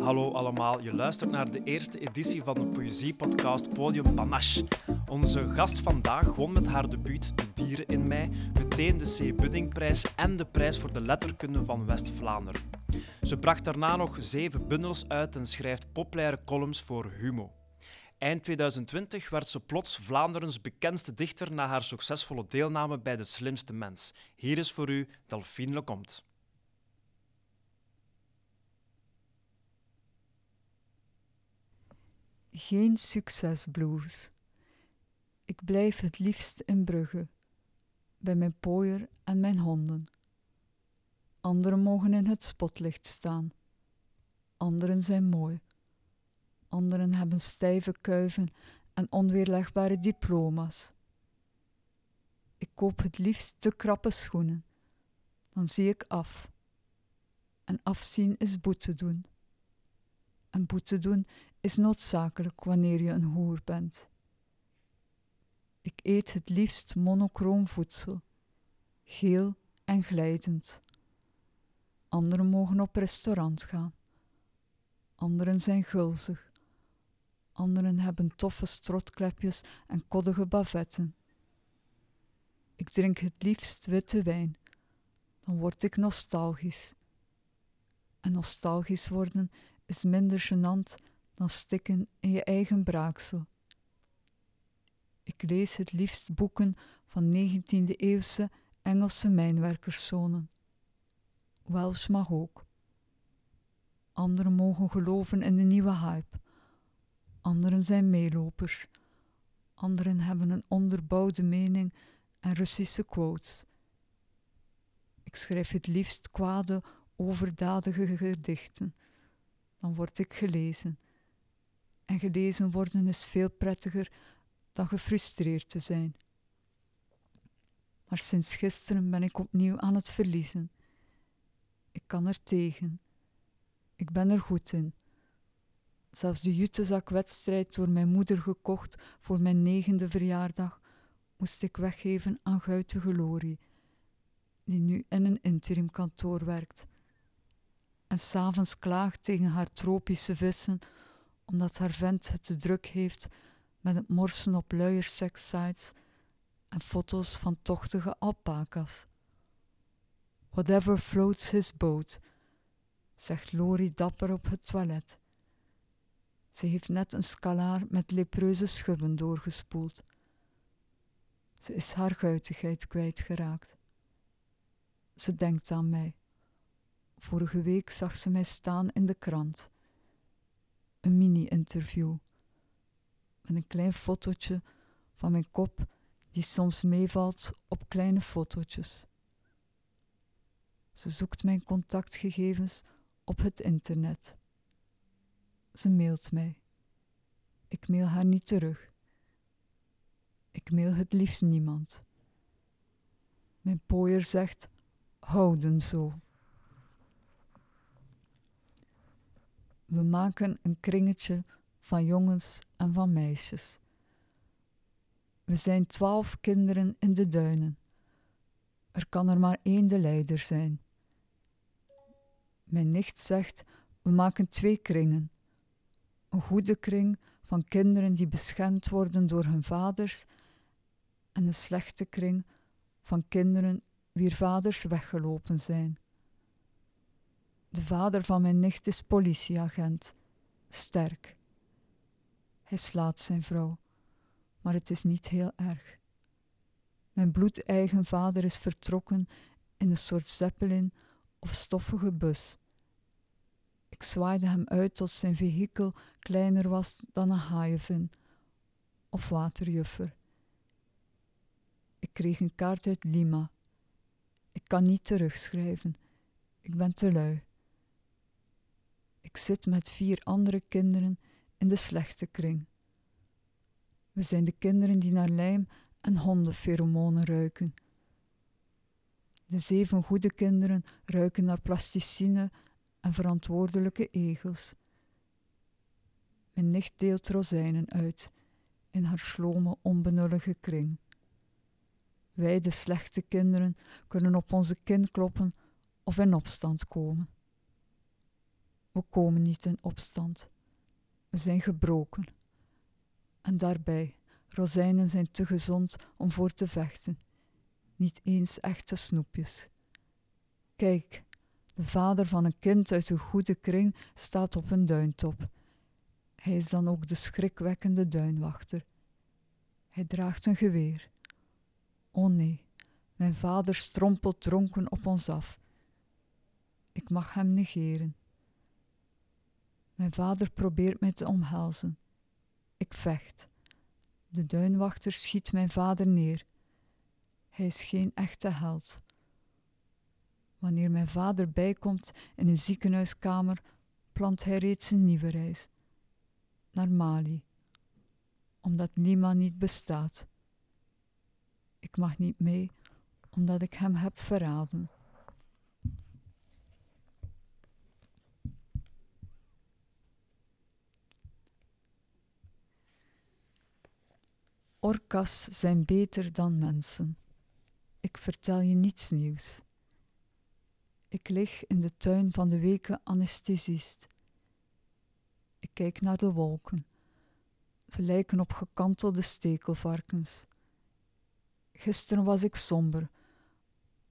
Hallo allemaal, je luistert naar de eerste editie van de poëziepodcast Podium Panache. Onze gast vandaag won met haar debuut De Dieren in Mij meteen de C. Buddingprijs en de prijs voor de letterkunde van West-Vlaanderen. Ze bracht daarna nog zeven bundels uit en schrijft populaire columns voor Humo. Eind 2020 werd ze plots Vlaanderens bekendste dichter na haar succesvolle deelname bij De Slimste Mens. Hier is voor u Delphine Lecomte. Geen succesblues. Ik blijf het liefst in Brugge, bij mijn pooier en mijn honden. Anderen mogen in het spotlicht staan. Anderen zijn mooi. Anderen hebben stijve kuiven en onweerlegbare diploma's. Ik koop het liefst te krappe schoenen. Dan zie ik af. En afzien is boete doen. En boete doen is noodzakelijk wanneer je een hoer bent. Ik eet het liefst monochroom voedsel, geel en glijdend. Anderen mogen op restaurant gaan. Anderen zijn gulzig. Anderen hebben toffe strotklepjes en koddige bavetten. Ik drink het liefst witte wijn. Dan word ik nostalgisch. En nostalgisch worden is minder gênant dan stikken in je eigen braaksel. Ik lees het liefst boeken van 19e-eeuwse Engelse mijnwerkerszonen. Welsh mag ook. Anderen mogen geloven in de nieuwe hype. Anderen zijn meelopers. Anderen hebben een onderbouwde mening en Russische quotes. Ik schrijf het liefst kwade, overdadige gedichten. Dan word ik gelezen. En gelezen worden is veel prettiger dan gefrustreerd te zijn. Maar sinds gisteren ben ik opnieuw aan het verliezen. Ik kan er tegen. Ik ben er goed in. Zelfs de jutezakwedstrijd door mijn moeder gekocht voor mijn negende verjaardag moest ik weggeven aan Guite Glorie, die nu in een interimkantoor werkt. En s'avonds klaagt tegen haar tropische vissen omdat haar vent het te druk heeft met het morsen op luiersex-sites en foto's van tochtige alpaca's. Whatever floats his boat, zegt Lori dapper op het toilet. Ze heeft net een scalaar met lepreuze schubben doorgespoeld. Ze is haar guitigheid kwijtgeraakt. Ze denkt aan mij. Vorige week zag ze mij staan in de krant. Een mini-interview. Met een klein fotootje van mijn kop die soms meevalt op kleine fotootjes. Ze zoekt mijn contactgegevens op het internet. Ze mailt mij. Ik mail haar niet terug. Ik mail het liefst niemand. Mijn pooier zegt: houden zo. We maken een kringetje van jongens en van meisjes. We zijn twaalf kinderen in de duinen. Er kan er maar één de leider zijn. Mijn nicht zegt: we maken twee kringen. Een goede kring van kinderen die beschermd worden door hun vaders, en een slechte kring van kinderen wier vaders weggelopen zijn. De vader van mijn nicht is politieagent, sterk. Hij slaat zijn vrouw, maar het is niet heel erg. Mijn bloedeigen vader is vertrokken in een soort zeppelin of stoffige bus. Ik zwaaide hem uit tot zijn vehikel kleiner was dan een haaienvin of waterjuffer. Ik kreeg een kaart uit Lima. Ik kan niet terugschrijven. Ik ben te lui. Zit met vier andere kinderen in de slechte kring. We zijn de kinderen die naar lijm en hondenpheromonen ruiken. De zeven goede kinderen ruiken naar plasticine en verantwoordelijke egels. Mijn nicht deelt rozijnen uit in haar slome, onbenullige kring. Wij, de slechte kinderen, kunnen op onze kin kloppen of in opstand komen. We komen niet in opstand. We zijn gebroken. En daarbij, rozijnen zijn te gezond om voor te vechten. Niet eens echte snoepjes. Kijk, de vader van een kind uit een goede kring staat op een duintop. Hij is dan ook de schrikwekkende duinwachter. Hij draagt een geweer. O nee, mijn vader strompelt dronken op ons af. Ik mag hem negeren. Mijn vader probeert mij te omhelzen. Ik vecht. De duinwachter schiet mijn vader neer. Hij is geen echte held. Wanneer mijn vader bijkomt in een ziekenhuiskamer, plant hij reeds een nieuwe reis. Naar Mali. Omdat Lima niet bestaat. Ik mag niet mee, omdat ik hem heb verraden. Orka's zijn beter dan mensen. Ik vertel je niets nieuws. Ik lig in de tuin van de weken anesthesist. Ik kijk naar de wolken. Ze lijken op gekantelde stekelvarkens. Gisteren was ik somber,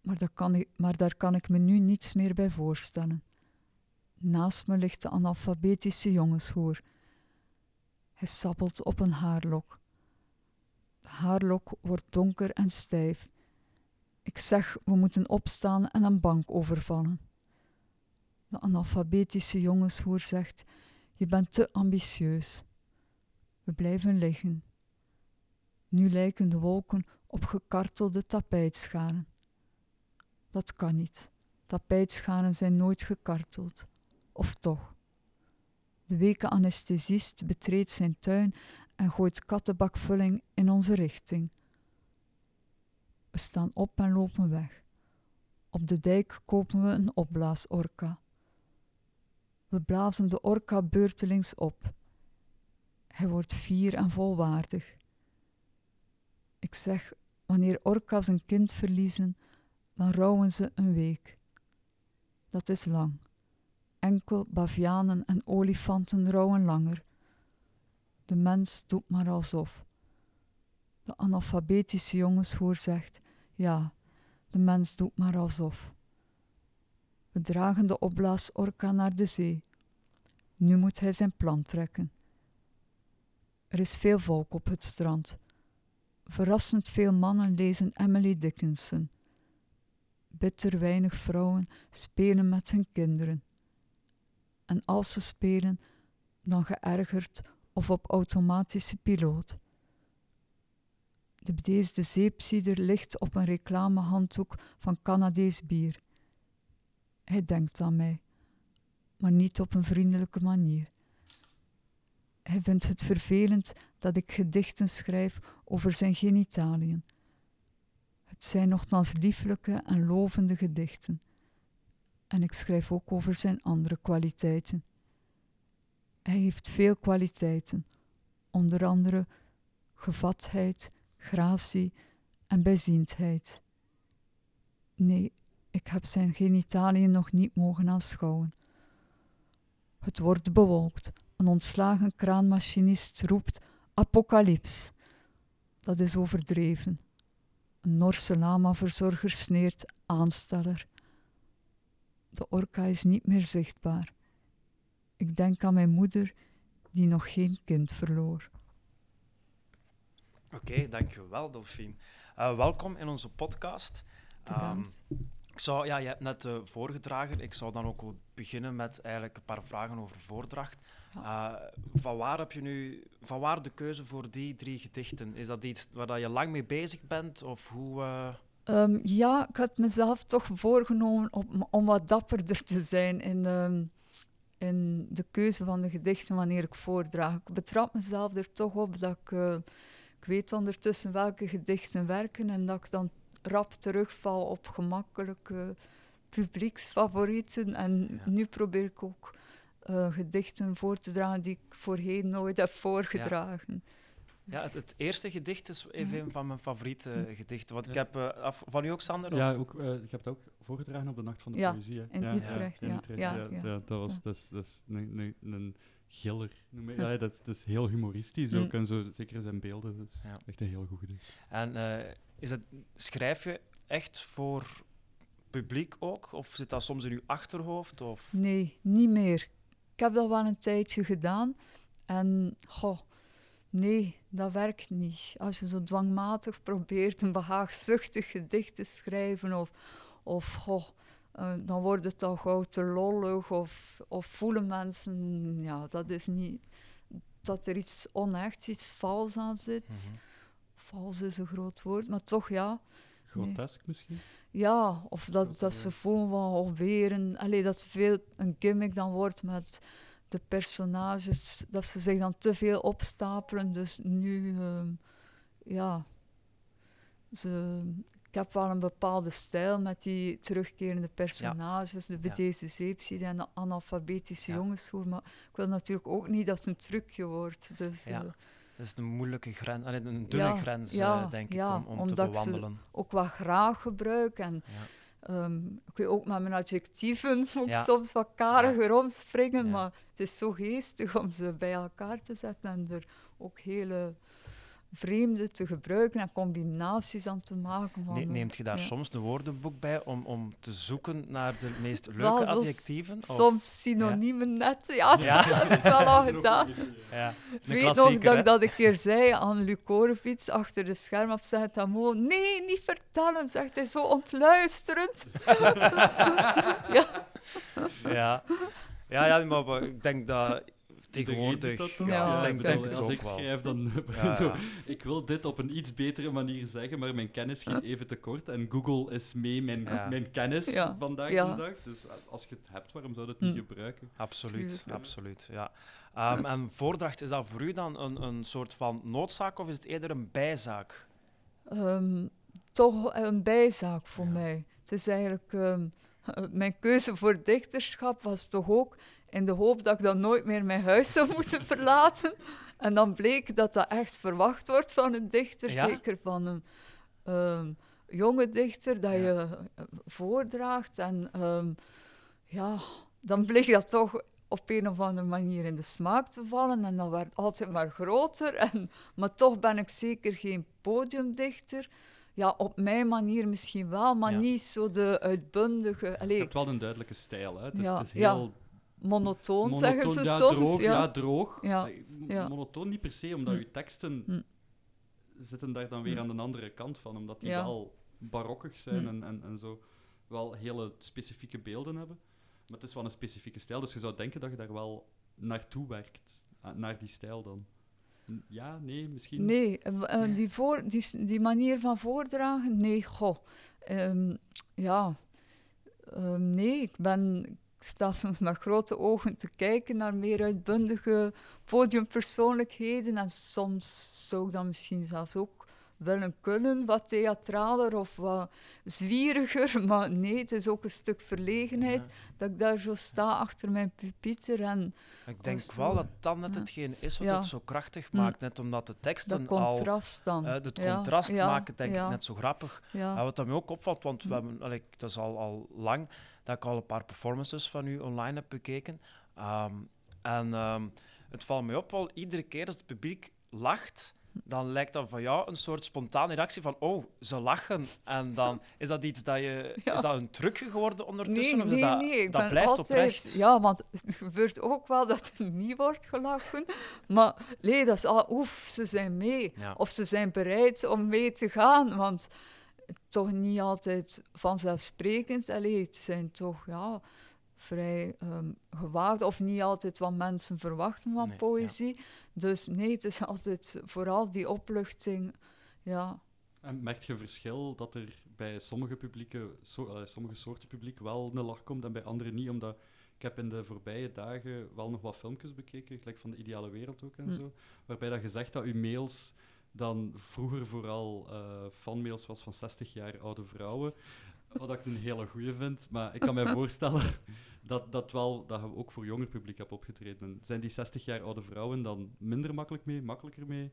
maar daar, kan ik, maar daar kan ik me nu niets meer bij voorstellen. Naast me ligt de analfabetische jongenshoer. Hij sappelt op een haarlok. Haarlok wordt donker en stijf. Ik zeg, we moeten opstaan en een bank overvallen. De analfabetische jongenshoer zegt, je bent te ambitieus. We blijven liggen. Nu lijken de wolken op gekartelde tapijtscharen. Dat kan niet. Tapijtscharen zijn nooit gekarteld. Of toch? De weken anesthesist betreedt zijn tuin en gooit kattenbakvulling in onze richting. We staan op en lopen weg. Op de dijk kopen we een opblaasorka. We blazen de orka beurtelings op. Hij wordt fier en volwaardig. Ik zeg, wanneer orka's een kind verliezen, dan rouwen ze een week. Dat is lang. Enkel bavianen en olifanten rouwen langer. De mens doet maar alsof. De analfabetische jongenshoer zegt: Ja, de mens doet maar alsof. We dragen de opblaasorka naar de zee. Nu moet hij zijn plan trekken. Er is veel volk op het strand. Verrassend veel mannen lezen Emily Dickinson. Bitter weinig vrouwen spelen met hun kinderen. En als ze spelen, dan geërgerd of op automatische piloot. De bedeesde zeepzieder ligt op een reclamehanddoek van Canadees bier. Hij denkt aan mij, maar niet op een vriendelijke manier. Hij vindt het vervelend dat ik gedichten schrijf over zijn genitaliën. Het zijn nogthans lieflijke en lovende gedichten. En ik schrijf ook over zijn andere kwaliteiten. Hij heeft veel kwaliteiten, onder andere gevatheid, gratie en bijziendheid. Nee, ik heb zijn genitaliën nog niet mogen aanschouwen. Het wordt bewolkt. Een ontslagen kraanmachinist roept apocalyps. Dat is overdreven. Een Norse lama-verzorger sneert aansteller. De orka is niet meer zichtbaar. Ik denk aan mijn moeder, die nog geen kind verloor. Oké, dankjewel, Delphine. Uh, welkom in onze podcast. Um, ik zou, ja, je hebt net uh, voorgedragen. Ik zou dan ook beginnen met eigenlijk een paar vragen over voordracht. Uh, van, waar heb je nu, van waar de keuze voor die drie gedichten? Is dat iets waar dat je lang mee bezig bent? Of hoe, um, ja, ik had mezelf toch voorgenomen om, om wat dapperder te zijn in, um, in de keuze van de gedichten wanneer ik voordraag. Ik betrap mezelf er toch op dat ik, uh, ik weet ondertussen welke gedichten werken en dat ik dan rap terugval op gemakkelijke publieksfavorieten. En ja. nu probeer ik ook uh, gedichten voor te dragen die ik voorheen nooit heb voorgedragen. Ja, het, het eerste gedicht is even een van mijn favoriete gedichten. Want ik Ja. heb... eh, af, van u ook, Sander? Ja, of? ook, eh, ik heb het ook voorgedragen op de Nacht van de Ja, Poëzie. in ja, Utrecht, in ja. Utrecht, Ja, ja, ja. Dat, dat was Ja. dat is, dat is een, een, een giller. noem Ja, dat, is, dat is heel humoristisch ook. Hm. En zo, zeker in zijn beelden. Dat is Ja. echt een heel goed gedicht. En eh, is het, schrijf je echt voor publiek ook? Of zit dat soms in uw achterhoofd? Of... Nee, niet meer. Ik heb dat wel een tijdje gedaan. En, goh, nee, dat werkt niet. Als je zo dwangmatig probeert een behaagzuchtig gedicht te schrijven, of, of goh, eh, dan wordt het al gauw te lollig, of, of voelen mensen, ja, dat is niet, dat er iets onechts, iets vals aan zit. Mhm. Vals is een groot woord, maar toch ja. Grotesk misschien? Ja, of dat, Dat ze voelen van alweer een... Allee, dat veel een gimmick dan wordt met de personages, dat ze zich dan te veel opstapelen. Dus nu, ehm, ja... Ze, heb wel een bepaalde stijl met die terugkerende personages, de bedeesde zeepzieden en de analfabetische Ja. jongenschool. Maar ik wil natuurlijk ook niet dat het een trucje wordt. Dus, Ja. eh, Dat is een moeilijke grens, een dunne Ja, grens, ja, eh, denk ik, om, om te omdat ze- bewandelen. ook wat graag gebruik. En. Ehm, ik weet ook met mijn adjectieven moet ik soms wat kariger omspringen, maar het is zo geestig om ze bij elkaar te zetten en er ook hele vreemde te gebruiken en combinaties aan te maken. Van, Ne- neemt je daar ja. soms een woordenboek bij om, om te zoeken naar de meest leuke Wel, adjectieven? Of- Soms synoniemen net, ja, Ja. dat heb ik wel al gedaan. Ja, Ik een weet nog dat ik dat een keer zei aan Lucorefiets achter de scherm op zegt hij gewoon, nee, niet vertellen, zegt hij zo ontluisterend. ja, Ja. Ja, ja, maar ik denk dat tegenwoordig... Ja, ik Ja, denk, ik denk het als ook ik wel. schrijf, dan Ja, zo, ja. ik wil dit op een iets betere manier zeggen, maar mijn kennis schiet even tekort. En Google is mee mijn, Ja. mijn kennis Ja, vandaag ja. de dag. Dus als je het hebt, waarom zou je het niet Mm. gebruiken? Absoluut, ja. absoluut. Ja. Ehm, en voordracht, is dat voor u dan een, een soort van noodzaak of is het eerder een bijzaak? Ehm, toch een bijzaak voor Ja. mij. Het is eigenlijk... ehm, mijn keuze voor dichterschap was toch ook in de hoop dat ik dan nooit meer mijn huis zou moeten verlaten. En dan bleek dat dat echt verwacht wordt van een dichter, Ja? zeker van een ehm, jonge dichter, dat Ja. je eh, voordraagt. En ehm, ja, dan bleek dat toch op een of andere manier in de smaak te vallen. En dat werd altijd maar groter. En, maar toch ben ik zeker geen podiumdichter. Ja, op mijn manier misschien wel, maar Ja. niet zo de uitbundige... Je Allee, hebt wel een duidelijke stijl. Hè? Het, is, Ja, het is heel monotoon, zeggen ze ja, soms. droog. Ja, ja. droog. Ja, Eh. Monotoon niet per se, omdat Hm. je teksten Hm. zitten daar dan weer Hm. aan de andere kant van, omdat die wel barokkig zijn en, en, en zo wel hele specifieke beelden hebben. Maar het is wel een specifieke stijl, dus je zou denken dat je daar wel naartoe werkt, ah, naar die stijl dan. Ja, nee, misschien. Nee, eh, eh, die, voor, die, die manier van voordragen, nee, goh. Ehm, ja, Ehm, nee, ik ben... Ik sta soms met grote ogen te kijken naar meer uitbundige podiumpersoonlijkheden. En soms zou ik dat misschien zelfs ook willen kunnen, wat theatraler of wat zwieriger. Maar nee, het is ook een stuk verlegenheid Ja. dat ik daar zo sta achter mijn pupieter en Ik denk wel dat dat net hetgeen is wat Ja. het zo krachtig Hm. maakt. Net omdat de teksten dat al... contrast dan. eh, het Ja, contrast ja, maken denk ik net zo grappig. Wat dat mij ook opvalt, want we Hm. hebben, allee, dat is al, al lang dat ik al een paar performances van u online heb bekeken. Ehm, en ehm, het valt mij op wel, iedere keer als het publiek lacht, dan lijkt dat van jou een soort spontane reactie van oh, ze lachen. En dan is dat iets dat je... Ja. Is dat een truc geworden ondertussen? Nee, of is nee, dat, nee. Ik dat blijft altijd, oprecht? Ja, want het gebeurt ook wel dat er niet wordt gelachen. Maar nee, dat is al... Oef, ze zijn mee. Ja. Of ze zijn bereid om mee te gaan. Want toch niet altijd vanzelfsprekend. Allee, het zijn toch, ja, vrij ehm gewaagd. Of niet altijd wat mensen verwachten van Nee, ja. poëzie. Dus nee, het is altijd vooral die opluchting. Ja, En merk je verschil dat er bij sommige, publieken, so- eh, sommige soorten publiek wel een lach komt en bij andere niet? Omdat ik heb in de voorbije dagen wel nog wat filmpjes bekeken, gelijk van de ideale wereld ook en Hm. zo, waarbij dat je zegt dat uw mails dan vroeger vooral eh fanmails was van 60 jaar oude vrouwen. Wat ik een hele goeie vind. Maar ik kan mij voorstellen dat, dat, wel, dat je ook voor jonger publiek hebt opgetreden. En zijn die 60 jaar oude vrouwen dan minder makkelijk mee, makkelijker mee?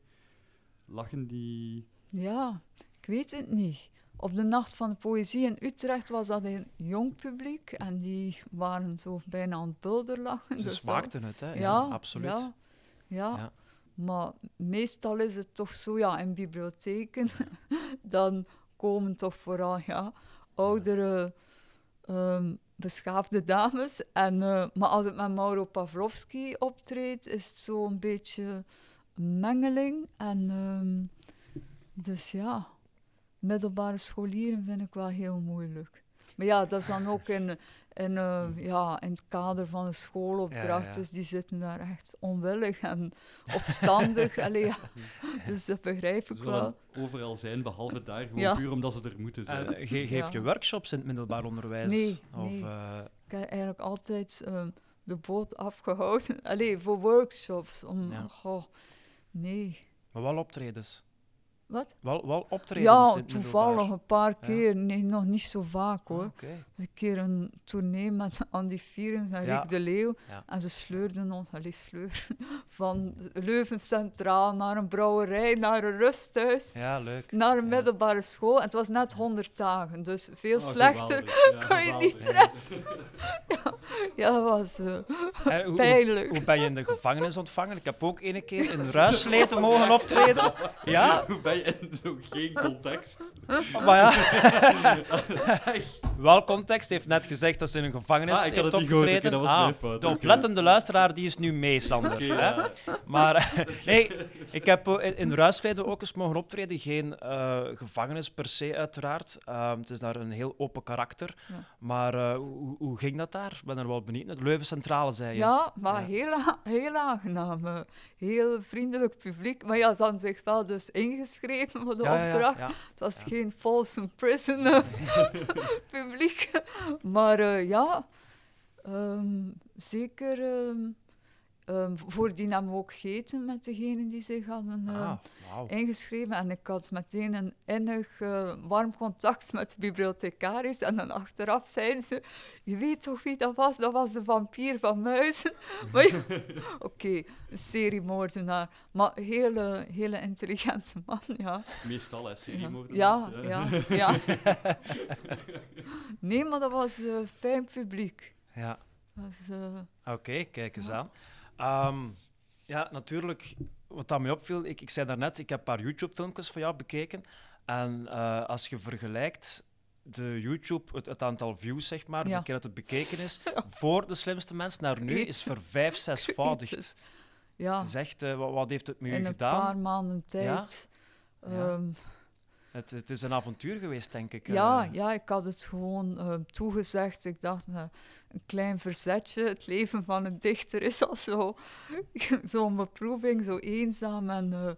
lachen die... Ja, ik weet het niet. Op de Nacht van de Poëzie in Utrecht was dat een jong publiek en die waren zo bijna aan het bulderlachen. Ze dus dat- smaakten het, hè? Ja, Ja, absoluut. Ja, ja. Ja. Maar meestal is het toch zo, ja, in bibliotheken, dan komen toch vooral, ja, oudere, ehm, beschaafde dames. En, eh, maar als het met Mauro Pavlovski optreedt, is het zo een beetje een mengeling. En ehm, dus ja, middelbare scholieren vind ik wel heel moeilijk. Maar ja, dat is dan ook in, in, eh, ja, in het kader van een schoolopdracht. Ja, ja. Dus die zitten daar echt onwillig en opstandig. Allee, ja. Dus dat begrijp ik Ze wel. overal zijn, behalve daar, gewoon Ja. puur omdat ze er moeten zijn. En, eh, ge- geef Ja. je workshops in het middelbaar onderwijs? Nee, Of, nee. eh, Ik heb eigenlijk altijd ehm, de boot afgehouden. Allee, voor workshops. Om, Ja. goh, nee. maar wel optredens? Wat? Wel, wel optredens in Ja, toevallig een paar keer. Nee, nog niet zo vaak Ah, hoor. Oké. Een keer een tournee met Andy Vierens en Ja. Rick de Leeuw. Ja. En ze sleurden ons, allee, sleur, van Leuven Centraal naar een brouwerij, naar een rusthuis, Ja, leuk. naar een Ja. middelbare school. En het was net 100 dagen, dus veel Oh, slechter kon je niet geweldig. Ja, dat was eh, En hoe- hoe, pijnlijk. hoe ben je in de gevangenis ontvangen? Ik heb ook ene keer in Ruisleten mogen optreden. Ja, Hoe ben je in zo geen context? maar ja. Wel context, heeft net gezegd dat ze in een gevangenis Ah, ik had heeft het niet gehoord, oké, opgetreden. dat was Ah, mijn fout, de oké. oplettende luisteraar die is nu mee, Sander. Oké, hè? ja. Maar nee, ik heb eh, in, Ruisleden ook eens mogen optreden. Geen eh, gevangenis per se, uiteraard. Ehm, het is daar een heel open karakter. Ja. Maar eh, hoe, hoe ging dat daar? Ik ben er wel benieuwd naar. Leuven Centrale, zei je. Ja, maar Ja. Heel, a- heel aangenaam. eh, Heel vriendelijk publiek. Maar ja, ze hadden zich wel dus ingeschreven voor de Ja, ja, ja, opdracht. ja. Het was geen Folsom Prison eh, publiek. Maar eh, ja, ehm, zeker ehm, ehm, voordien hebben we ook gegeten met degenen die zich hadden eh, Ah, wauw. ingeschreven. En ik had meteen een innig eh, warm contact met de bibliothecaris. En dan achteraf zeiden ze, je weet toch wie dat was? Dat was de vampier van Muizen. oké, een seriemoordenaar. Maar hele, hele intelligente man, ja. Meestal, hè, Ja, seriemoordenaars. ja, ja. ja. nee, maar dat was eh fijn publiek. Ja. Eh, Oké, kijk eens Ja. aan. Ehm, ja, natuurlijk, wat dat mij opviel, ik, ik zei daarnet, ik heb een paar YouTube-filmpjes van jou bekeken. En eh, als je vergelijkt de YouTube, het, het aantal views, zeg maar, Ja. de keer dat het bekeken is, voor de slimste mensen naar nu, is ver vijf, zesvoudigd. Ja, Het is echt, eh, wat, wat heeft het met u in een gedaan? paar maanden tijd. Ja. Ehm, Het, het is een avontuur geweest, denk ik. Ja, eh. ja, ik had het gewoon eh, toegezegd. Ik dacht, eh, een klein verzetje. Het leven van een dichter is al zo, zo'n beproeving, zo eenzaam en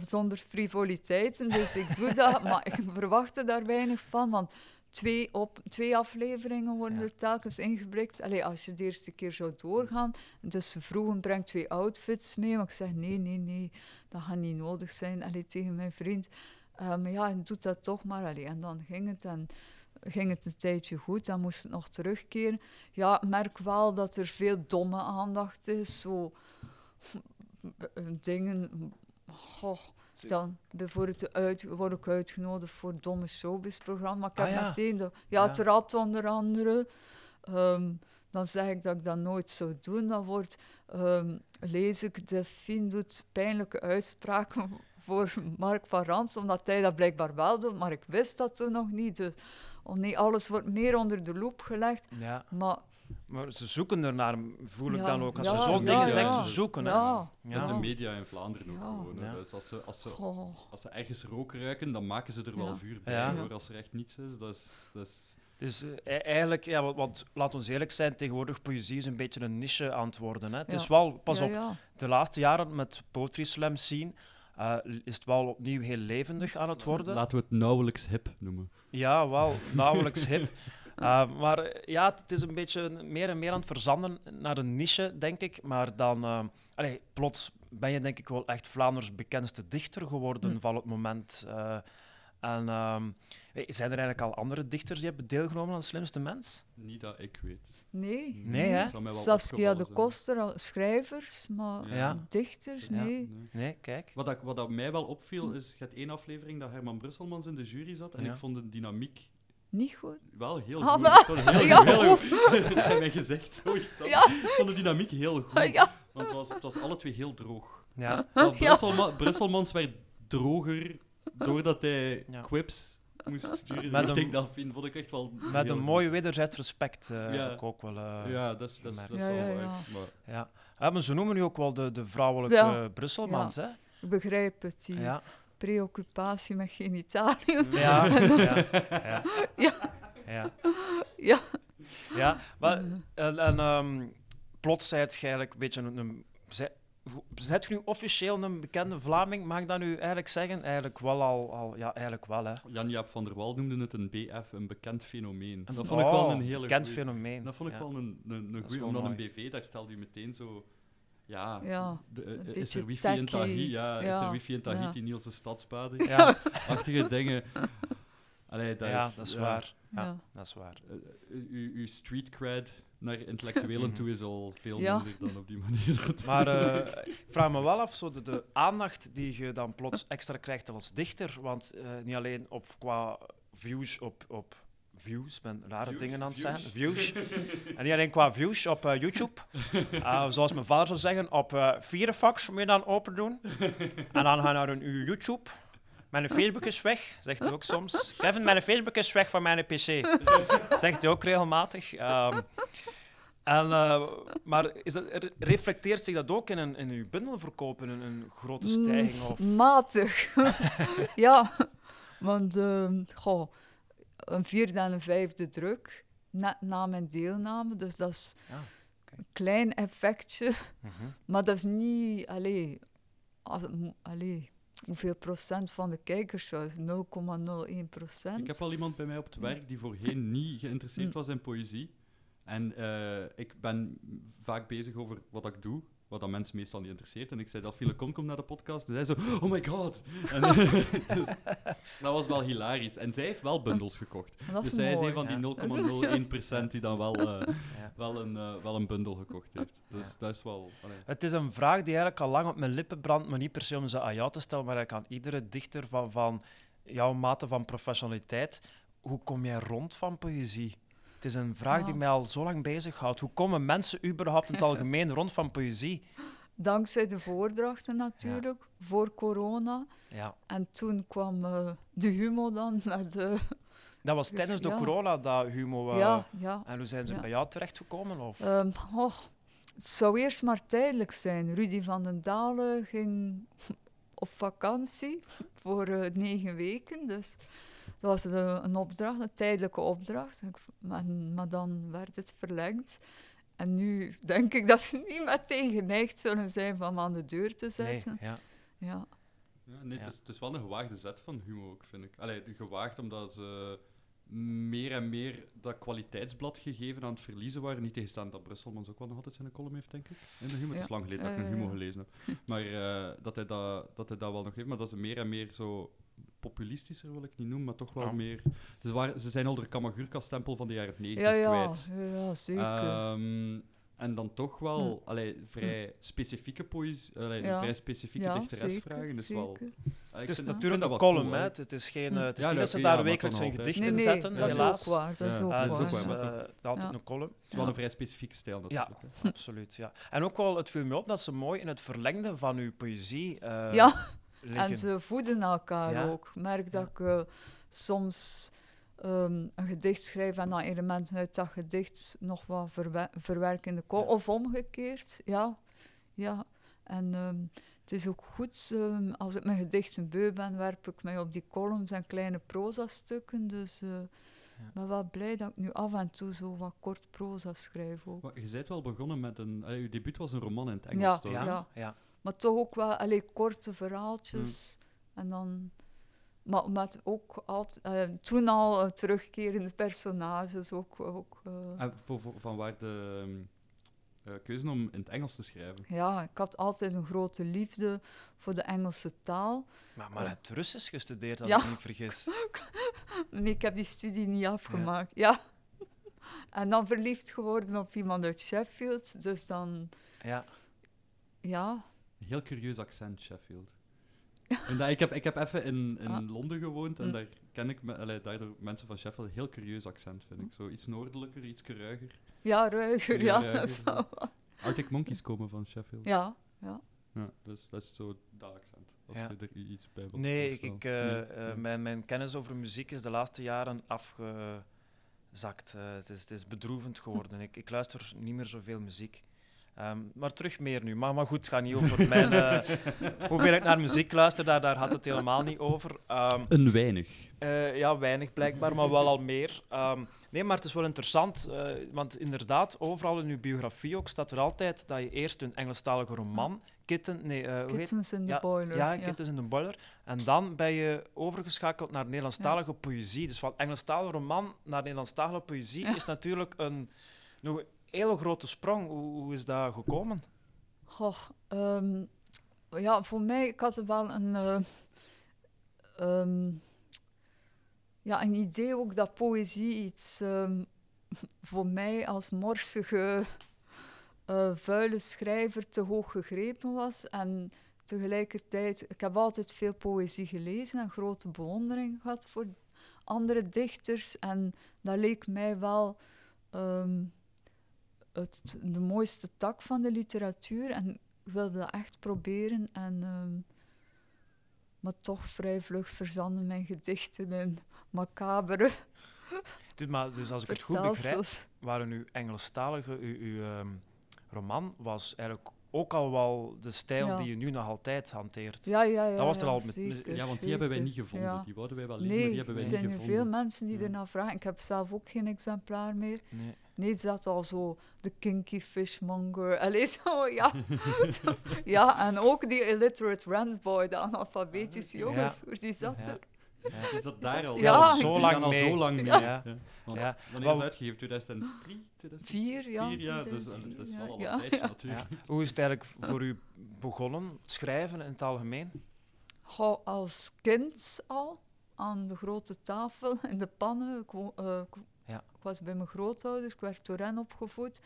zonder frivoliteiten. Dus ik doe dat, maar ik verwachtte daar weinig van. Want twee, op, twee afleveringen worden Ja. er telkens ingeblikt. Allee, als je de eerste keer zou doorgaan. Dus ze vroegen, breng twee outfits mee. Maar ik zeg, nee, nee, nee, dat gaat niet nodig zijn. Allee, tegen mijn vriend. Maar ja, doet dat toch maar. Allee, en dan ging het en ging het een tijdje goed. Dan moest het nog terugkeren. Ja, ik merk wel dat er veel domme aandacht is. Zo eh, dingen... Goh, dan bijvoorbeeld uit, word ik uitgenodigd voor het domme showbiz-programma. Ik heb Ah, ja. meteen... De, ja, Ja. het rad onder andere. Ehm, dan zeg ik dat ik dat nooit zou doen. Dan wordt, ehm, lees ik, de Fien doet pijnlijke uitspraken voor Mark van Rans, omdat hij dat blijkbaar wel doet, maar ik wist dat toen nog niet. Dus, oh nee, alles wordt meer onder de loep gelegd. Ja, Maar maar ze zoeken ernaar, voel ik Ja, dan ook. Als ja, ze zo'n ja, dingen ja. zegt, ze zoeken. ja, Dat is de media in Vlaanderen ook Ja. gewoon. Dus als ze, als, ze, als ze ergens rook ruiken, dan maken ze er wel vuur bij. Ja. Hoor. Als er echt niets is, dat is... Dat is Dus eh, e- eigenlijk, ja, wat, wat, laat ons eerlijk zijn, tegenwoordig poëzie is een beetje een niche aan het worden. Hè. Het is wel, pas ja, op, ja. de laatste jaren met Poetry Slam zien, eh, is het wel opnieuw heel levendig aan het worden. Laten we het nauwelijks hip noemen. Ja, wel, nauwelijks hip. Uh, maar eh, ja, het is een beetje meer en meer aan het verzanden naar een niche, denk ik. Maar dan, uh, allee, plots ben je denk ik wel echt Vlaanders bekendste dichter geworden Hm. van het moment. En ehm, eh, zijn er eigenlijk al andere dichters die hebben deelgenomen aan Slimste Mens? Niet dat ik weet. Nee. Nee, hè? Saskia de. Koster, al- schrijvers, maar Ja. Dichters, Ja. nee. Nee. Nee, kijk. Wat, dat, wat dat mij wel opviel, is, je had één aflevering dat Herman Brusselmans in de jury zat, en Ja. ik vond de dynamiek Niet goed. wel heel Ah, goed. heel, Ja, heel goed. Het zijn mij gezegd. Dat. Ja. Ik vond de dynamiek heel goed. Ja. Want het was, het was alle twee heel droog. Ja. Zelfs Ja. Brusselma- Brusselmans werd droger doordat hij Ja. quips moest sturen. Met een- Delphine vond ik echt wel Met heel een mooi wederzijds respect eh, Ja. heb ik ook wel. eh, Ja, dat is, dat is, dat is Ja, wel ja, ja. Maar ja. Ja, maar ze noemen nu ook wel de, de vrouwelijke Ja. Brusselmans, hè? Ik begrijp het, die Ja. preoccupatie met genitaliën. Ja. ja. Ja. Ja. Ja. Ja. Ja, maar, en, en ehm, plots zei het eigenlijk een beetje een... een zei, Zijt je nu officieel een bekende Vlaming? Mag ik dat nu eigenlijk zeggen? Eigenlijk wel al, al ja, eigenlijk wel, hè. Jan-Jaap van der Wal noemde het een BF, een bekend fenomeen. En dat Oh, vond ik wel een hele bekend goeie- fenomeen. Dat vond ik ja. wel een, een, een goeie, omdat een. BV, daar stelde je meteen zo... Ja, Ja, de, eh, een is er wifi in. Tahiti? Ja, is er wifi in Tahiti, ja. Niels de Stadsbader? Ja, Achtige dingen. Allee, dat ja, is, dat is waar. Ja, Ja. dat is waar. eh, eh, uw, uw street cred naar intellectuelen toe is al veel Ja. minder dan op die manier. Maar eh, ik vraag me wel af, zo de, de aandacht die je dan plots extra krijgt als dichter, want eh, niet alleen op, qua views op, op views, ik ben rare Views, dingen aan het views. zeggen, views, en niet alleen qua views op eh, YouTube, zoals mijn vader zou zeggen, op eh Firefox moet je dan open doen, en dan ga je naar een, uw YouTube, mijn Facebook is weg, zegt hij ook soms. Kevin, mijn Facebook is weg van mijn PC. Zegt hij ook regelmatig. Ehm, en, eh, maar is dat, reflecteert zich dat ook in, een, in uw bundelverkoop, in een, een grote stijging? Mm, Of... Matig. ja, want ehm, goh, een vierde en een vijfde druk, net na mijn deelname. Dus dat is Ja, oké. een klein effectje. Mhm. Maar dat is niet, allee, als het mo- allee, hoeveel procent van de kijkers zou het? 0,01 procent. Ik heb al iemand bij mij op het werk die voorheen niet geïnteresseerd Mm. was in poëzie. En eh, ik ben vaak bezig over wat ik doe, wat dat mensen meestal niet interesseert. En ik zei dat Philip Kon komt naar de podcast. En zij zo, oh my god. En, dus, dat was wel hilarisch. En zij heeft wel bundels gekocht. Dat is dus zij is een van die ja. 0,01% die dan wel, eh, Ja. wel, een, eh, wel een bundel gekocht heeft. Dus Ja. dat is wel... allee. Het is een vraag die eigenlijk al lang op mijn lippen brandt, maar niet per se om ze aan jou te stellen, maar eigenlijk aan iedere dichter van, van jouw mate van professionaliteit. Hoe kom jij rond van poëzie? Het is een vraag die mij al zo lang bezighoudt. Hoe komen mensen überhaupt in het algemeen rond van poëzie? Dankzij de voordrachten natuurlijk, voor corona. Ja. En toen kwam eh, de humo dan met de... Dat was Dus, tijdens de ja. corona dat Humo... eh, ja, ja. En hoe zijn ze Ja. bij jou terechtgekomen? Of? Ehm, oh, het zou eerst maar tijdelijk zijn. Rudy van den Dalen ging op vakantie voor eh, negen weken. Dus dat was eh, een opdracht, een tijdelijke opdracht. Maar, maar dan werd het verlengd. En nu denk ik dat ze niet meteen geneigd zullen zijn van aan de deur te nee, zetten. ja. Ja. Ja, nee, Ja. Het, is, het is wel een gewaagde zet van Humo ook, vind ik. Allee, gewaagd omdat ze meer en meer dat kwaliteitsblad gegeven aan het verliezen waren. Niet tegenstaan dat Brusselmans ook wel nog altijd zijn column heeft, denk ik. In de Humo. Het is lang geleden dat ik een ja, Humo gelezen heb. Maar eh, dat, hij dat, dat hij dat wel nog heeft. Maar dat ze meer en meer zo populistischer wil ik niet noemen, maar toch wel Ja. meer... Ze, waren, ze zijn al de Kamagurka-stempel van de jaren 90 Ja, ja, kwijt. ja, zeker. Ehm, en dan toch wel Hm. allee, vrij specifieke poëzie, allee, Ja. vrij specifieke ja, dichteresvragen. Dus wel, zeker. Het is natuurlijk een column, cool. Het is, geen, Hm. eh, het is Ja, niet dat ze daar ja, wekelijks altijd. gedicht Nee, in nee, zetten, dat helaas. is ook waar. Dat is Ja. ook waar. is altijd Ja. een column. Het is wel Ja. een vrij specifieke stijl Ja, natuurlijk. hè. absoluut. Ja. En ook wel, het viel me op dat ze mooi in het verlengde van uw poëzie eh, Ja, liggen. En ze voeden elkaar Ja. ook. Ik merk dat ik eh, soms ehm, een gedicht schrijf en dan elementen uit dat gedicht nog wat verwe- verwerk in de kol. Ja. Of omgekeerd, ja. ja. En ehm, het is ook goed, ehm, als ik mijn gedichten beu ben, werp ik mij op die columns en kleine proza-stukken. Dus eh, ik ben wel blij dat ik nu af en toe zo wat kort proza schrijf ook. Maar je bent wel begonnen met een... allee, je debuut was een roman in het Engels, Ja, toch? ja, ja. Maar toch ook wel allee, korte verhaaltjes. En dan... Maar met ook altijd, eh, toen al eh, terugkerende personages ook. ook eh. En voor, voor- van waar de, ehm, eh, keuze om in het Engels te schrijven? Ja, ik had altijd een grote liefde voor de Engelse taal. Maar, maar je hebt Russisch gestudeerd, als Ja. ik me niet vergis. Nee, ik heb die studie niet afgemaakt. Ja. En dan verliefd geworden op iemand uit Sheffield. Dus dan, Ja. ja. Een heel curieus accent, Sheffield. En dat, ik, heb, ik heb even in, in Ah. Londen gewoond en Mm. daar ken ik me, allee, daardoor mensen van Sheffield een heel curieus accent, vind ik. Zo iets noordelijker, iets ruiger. Ja, ruiger, Ja, ruiger, dat is wel- Arctic Monkeys komen van Sheffield. ja, ja. Ja, dus dat is zo dat accent. Als Ja. je er iets bij wilt Nee, ik, eh, Nee, eh, nee. mijn, mijn kennis over muziek is de laatste jaren afgezakt. Eh, het, is, het is bedroevend geworden. Ik, ik luister niet meer zoveel muziek. Ehm, maar terug meer nu. Maar, maar goed, het gaat niet over mijn, eh, hoeveel ik naar muziek luister, daar, daar had het helemaal niet over. Ehm, Een weinig. eh, ja, weinig blijkbaar, maar wel al meer. Ehm, nee, maar het is wel interessant, eh, want inderdaad, overal in uw biografie ook staat er altijd dat je eerst een Engelstalige roman, Kitten, nee, eh, heet Kittens in the Ja, boiler. ja, Kittens in de Boiler. En dan ben je overgeschakeld naar Nederlandstalige poëzie. Dus van Engelstalige roman naar Nederlandstalige poëzie Ja. is natuurlijk een, nog een hele grote sprong. Hoe, hoe is dat gekomen? Goh, ehm, ja, voor mij, ik had wel een, eh, ehm, ja, een idee ook dat poëzie iets ehm, voor mij als morsige, eh, vuile schrijver te hoog gegrepen was. En tegelijkertijd, ik heb altijd veel poëzie gelezen en grote bewondering gehad voor andere dichters. En dat leek mij wel het, de mooiste tak van de literatuur. En ik wilde dat echt proberen. En, ehm, maar toch vrij vlug verzanden mijn gedichten in macabere Dus, maar, dus als ik het goed begrijp, waren uw Engelstalige, uw, uw ehm, roman was eigenlijk ook al wel de stijl Ja. die je nu nog altijd hanteert. Ja, ja, ja. Dat was er al met- zeker, Ja, want die hebben wij niet gevonden. ja. Die wouden wij wel liggen, maar die hebben er wij zijn niet nu gevonden. veel mensen die Ja. ernaar vragen. Ik heb zelf ook geen exemplaar meer. Nee. Nee, het zat al zo de kinky fishmonger. Allee, zo, ja. Zo, ja, en ook die illiterate randboy, de analfabetische Ja. jongens, hoe die zat Ja. er. Ja. Is dat daar al? Ja. Die Zo lang al mee. zo lang mee. Ja. Ja. Want Ja. Wanneer is het uitgegeven? 2003? 2004? Vier, ja. ja, dus, 2004, dat is wel al ja, een tijdje ja. natuurlijk. Ja. Hoe is het eigenlijk voor u begonnen, schrijven in het algemeen? Goh, als kind al, aan de grote tafel, in de pannen. Ik, wo- eh, ik- was bij mijn grootouders, ik werd door hen opgevoed.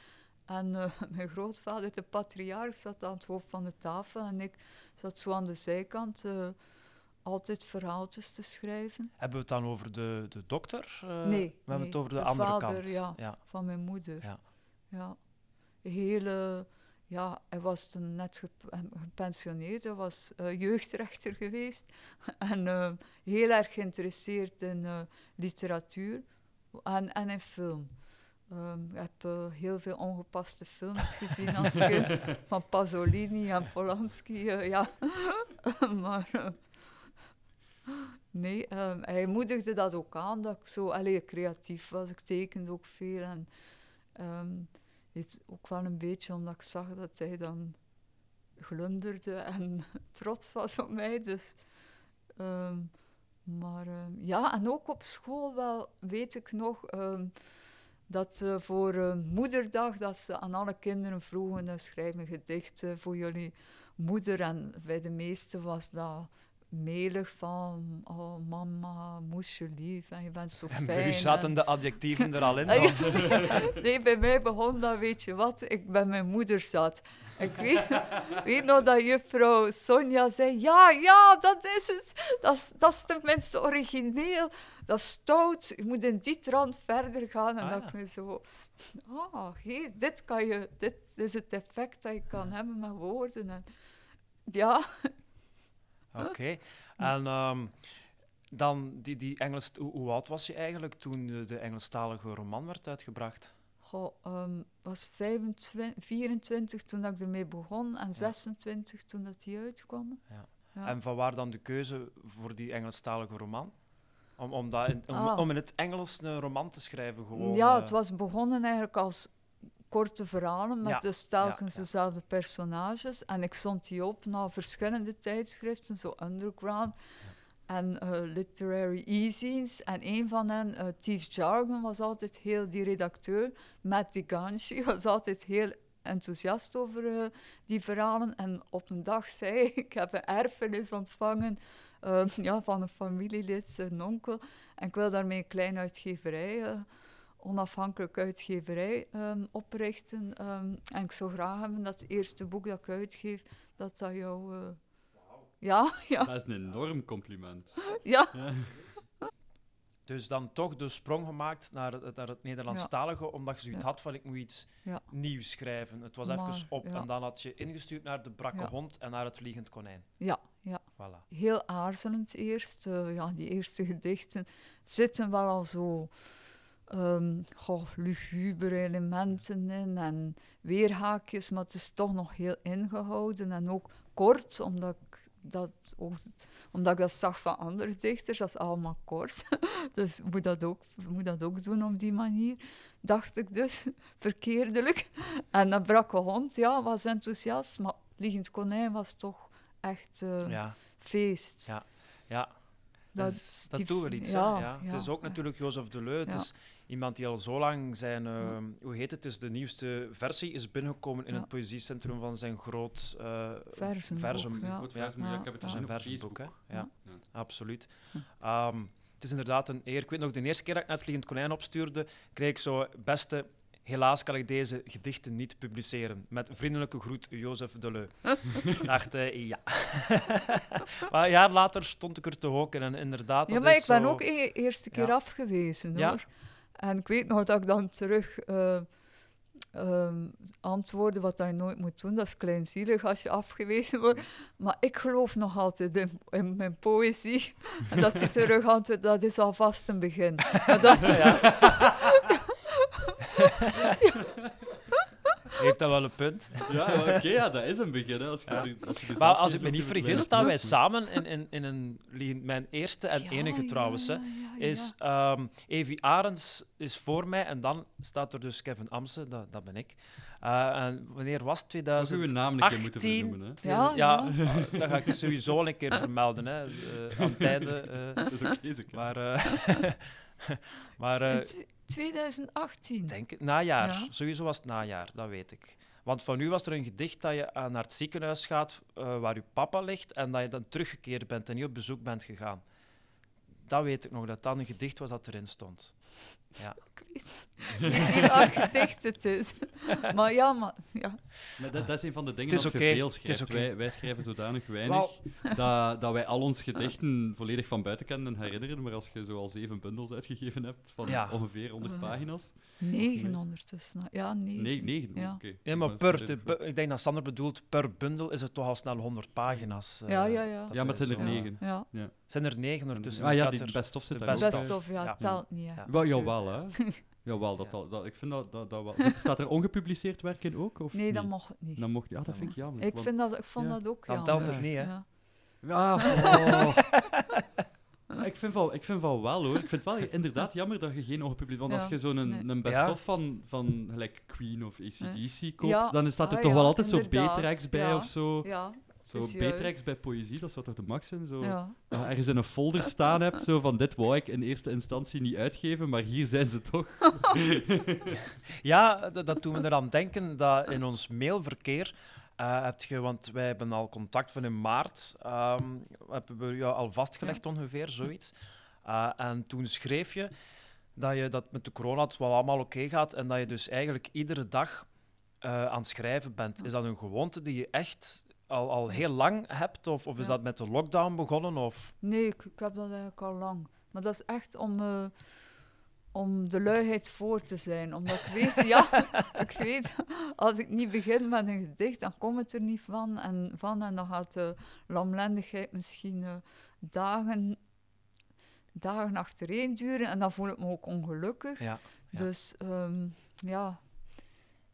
En eh, mijn grootvader, de patriarch, zat aan het hoofd van de tafel. En ik zat zo aan de zijkant eh, altijd verhaaltjes te schrijven. Hebben we het dan over de, de dokter? Eh, Nee, We hebben nee, het over de, de andere vader, kant. ja. ja. van mijn moeder. Ja. ja. Hele, ja, hij was toen net gepensioneerd, hij was jeugdrechter geweest en heel erg geïnteresseerd in literatuur en, en in film. Ehm, ik heb eh, heel veel ongepaste films gezien als kind, van Pasolini en Polanski, eh, ja. maar eh, nee, ehm, hij moedigde dat ook aan, dat ik zo allee, creatief was. Ik tekende ook veel en ehm, het ook wel een beetje omdat ik zag dat hij dan glunderde en trots was op mij. Dus, maar ehm, ja, en ook op school wel weet ik nog ehm, dat eh, voor eh, moederdag dat ze aan alle kinderen vroegen, eh, schrijf een gedicht voor jullie moeder. En bij de meesten was dat melig van, oh mama, moesje lief en je bent zo En fijn. bij u en- zaten de adjectieven er al in. Ah, dan. nee, bij mij begon dat, weet je wat, ik bij mijn moeder zat. Ik weet, weet nog dat juffrouw Sonja zei, ja, ja, dat is het. Dat is, dat is tenminste origineel. Dat is stout. Je moet in die trant verder gaan. En Ah, dat ja. ik me zo... Ah, hé, dit, kan je, dit is het effect dat je kan hebben met woorden. En, ja, Oké. En ehm, dan, die, die Engels, hoe, hoe oud was je eigenlijk toen de, de Engelstalige roman werd uitgebracht? Goh, ehm, was 25, 24 toen dat ik ermee begon en 26 toen dat die uitkwam. Ja. En van waar dan de keuze voor die Engelstalige roman? Om, om, dat in, om, Ah. om in het Engels een roman te schrijven gewoon? ja, eh, het was begonnen eigenlijk als korte verhalen met Ja, dus telkens ja. dezelfde personages. En ik stond die op naar verschillende tijdschriften, zo underground en eh, literary e-zines. En een van hen, eh Thief Jargon, was altijd heel, die redacteur, Matt DiGanci, was altijd heel enthousiast over eh, die verhalen. En op een dag zei ik, ik heb een erfenis ontvangen ja, van een familielid, een onkel. En ik wil daarmee een kleine uitgeverij, onafhankelijke uitgeverij, ehm, oprichten. Ehm, en ik zou graag hebben dat het eerste boek dat ik uitgeef, dat dat jou... eh, ja, ja, Dat is een enorm compliment. ja. Ja. Dus dan toch de sprong gemaakt naar het, naar het Nederlandstalige, omdat je zoiets Ja. had van ik moet iets Ja. nieuws schrijven. Het was Maar, even op ja. en dan had je ingestuurd naar de brakke Ja. hond en naar het vliegend konijn. ja, ja. Voilà. heel aarzelend eerst. eh, ja, die eerste gedichten zitten wel al zo ehm goh, lugubere elementen in en weerhaakjes, maar het is toch nog heel ingehouden en ook kort, omdat ik dat, ook, omdat ik dat zag van andere dichters, dat is allemaal kort. dus moet dat ook, moet dat ook doen op die manier, dacht ik dus, verkeerdelijk. En dat brakke hond, ja, was enthousiast, maar Liegend Konijn was toch echt eh, Ja, feest. Ja. ja. Dat, Dus dat doen we iets. ja, Ja, Het is ook natuurlijk Jozef Ja. is iemand die al zo lang zijn, eh, Ja. hoe heet het, dus de nieuwste versie is binnengekomen in Ja. het poëziecentrum van zijn groot uh, Verzenboek, versum- ja. Goed, ik heb het versenboek. Hè? Ja, Ja. absoluut. Hm. Ehm, het is inderdaad een eer. Ik weet nog, de eerste keer dat ik naar het Vliegend Konijn opstuurde, kreeg ik zo, beste, helaas kan ik deze gedichten niet publiceren. Met vriendelijke groet, Jozef Deleu. ik dacht, eh, ja. maar een jaar later stond ik er te hoken en inderdaad, Ja, dat maar is ik ben ook de eerste keer Ja. afgewezen Ja. En ik weet nog dat ik dan terug ehm, antwoordde wat je nooit moet doen. Dat is kleinzielig als je afgewezen wordt. Maar ik geloof nog altijd in, in mijn poëzie. En dat hij terug antwoordt, dat is alvast een begin. Dat, Heeft dat wel een punt? Ja, oké, ja, dat is een begin. Hè, als je, Ja. de- als je Maar als ik me niet vergis, staan wij samen in, in, in een, mijn eerste en Ja, enige trouwens. Hè. ja, ja, is ja. ehm Evi Arends is voor mij en dan staat er dus Kevin Amse, dat, dat ben ik. Eh, en wanneer was het? Toch uw 2018? naam een keer moeten vernoemen. Hè. Ja, ja, ja. dat ga ik sowieso een keer vermelden, hè, eh, aan tijden. eh. Dat is oké, zeker. maar eh, maar eh, In tw- 2018. denk het, najaar. Ja. Sowieso was het najaar, dat weet ik. Want van u was er een gedicht dat je eh, naar het ziekenhuis gaat eh, waar uw papa ligt en dat je dan teruggekeerd bent en niet op bezoek bent gegaan. Dat weet ik nog, dat dat een gedicht was dat erin stond. Ik weet niet welk gedicht het is. Maar ja, maar, ja. Maar dat, dat is een van de dingen is als je veel schrijft. wij, wij schrijven zodanig weinig dat, dat wij al onze gedichten volledig van buiten kennen en herinneren. Maar als je zo al zeven bundels uitgegeven hebt van Ja. ongeveer 100 Eh. pagina's. Negen ondertussen. Ja, negen. Nee, negen. Ja. Oké. Ja, maar Dat per, volledig de- per- ik denk dat Sander bedoelt, per bundel is het toch al snel 100 pagina's. eh, Ja, ja, ja. dat Ja, maar het zijn er zo- ja. negen. Ja. zijn er negen ondertussen. Ah dus ja, die had er- best of zit de daar best of, ja, Ja. telt niet. Ja. Wel, jawel, hè. Jawel, dat, Ja. dat, dat, ik vind dat, dat, dat wel. Staat er ongepubliceerd werk in ook? Of Nee, niet? dat mocht het niet. Dan mocht, ja, dat vind ik jammer. Ik, want- vind dat, ik vond Ja. dat ook Dan jammer. telt het niet, hè? Ja. Oh. ik, vind wel, ik vind wel wel hoor. Ik vind het wel inderdaad jammer dat je geen ongepubliceerd... Want Ja, als je zo'n nee. een best-of van, van gelijk Queen of ACDC koopt, dan staat er ah toch ja, wel altijd zo inderdaad, B-tracks bij ja. of zo. Ja, Zo. B-tracks bij poëzie, dat zou toch de max zijn? Zo, ja. Dat je ergens in een folder staan hebt, zo van dit wou ik in eerste instantie niet uitgeven, maar hier zijn ze toch. Ja, dat, dat doet me eraan denken dat in ons mailverkeer eh heb je, want wij hebben al contact van in maart, ehm, hebben we jou al vastgelegd ongeveer, zoiets. Eh, en toen schreef je dat je dat met de corona het wel allemaal oké gaat en dat je dus eigenlijk iedere dag eh, aan het schrijven bent. Is dat een gewoonte die je echt al, al heel lang hebt, of, of is Ja. dat met de lockdown begonnen? Of... Nee, ik, ik heb dat eigenlijk al lang. Maar dat is echt om, eh, om de luiheid voor te zijn. Omdat ik weet, ja, ik weet, als ik niet begin met een gedicht, dan komt het er niet van. En, van, en dan gaat de lamlendigheid misschien eh, dagen, dagen achtereen duren. En dan voel ik me ook ongelukkig. Ja, ja. Dus ehm, ja,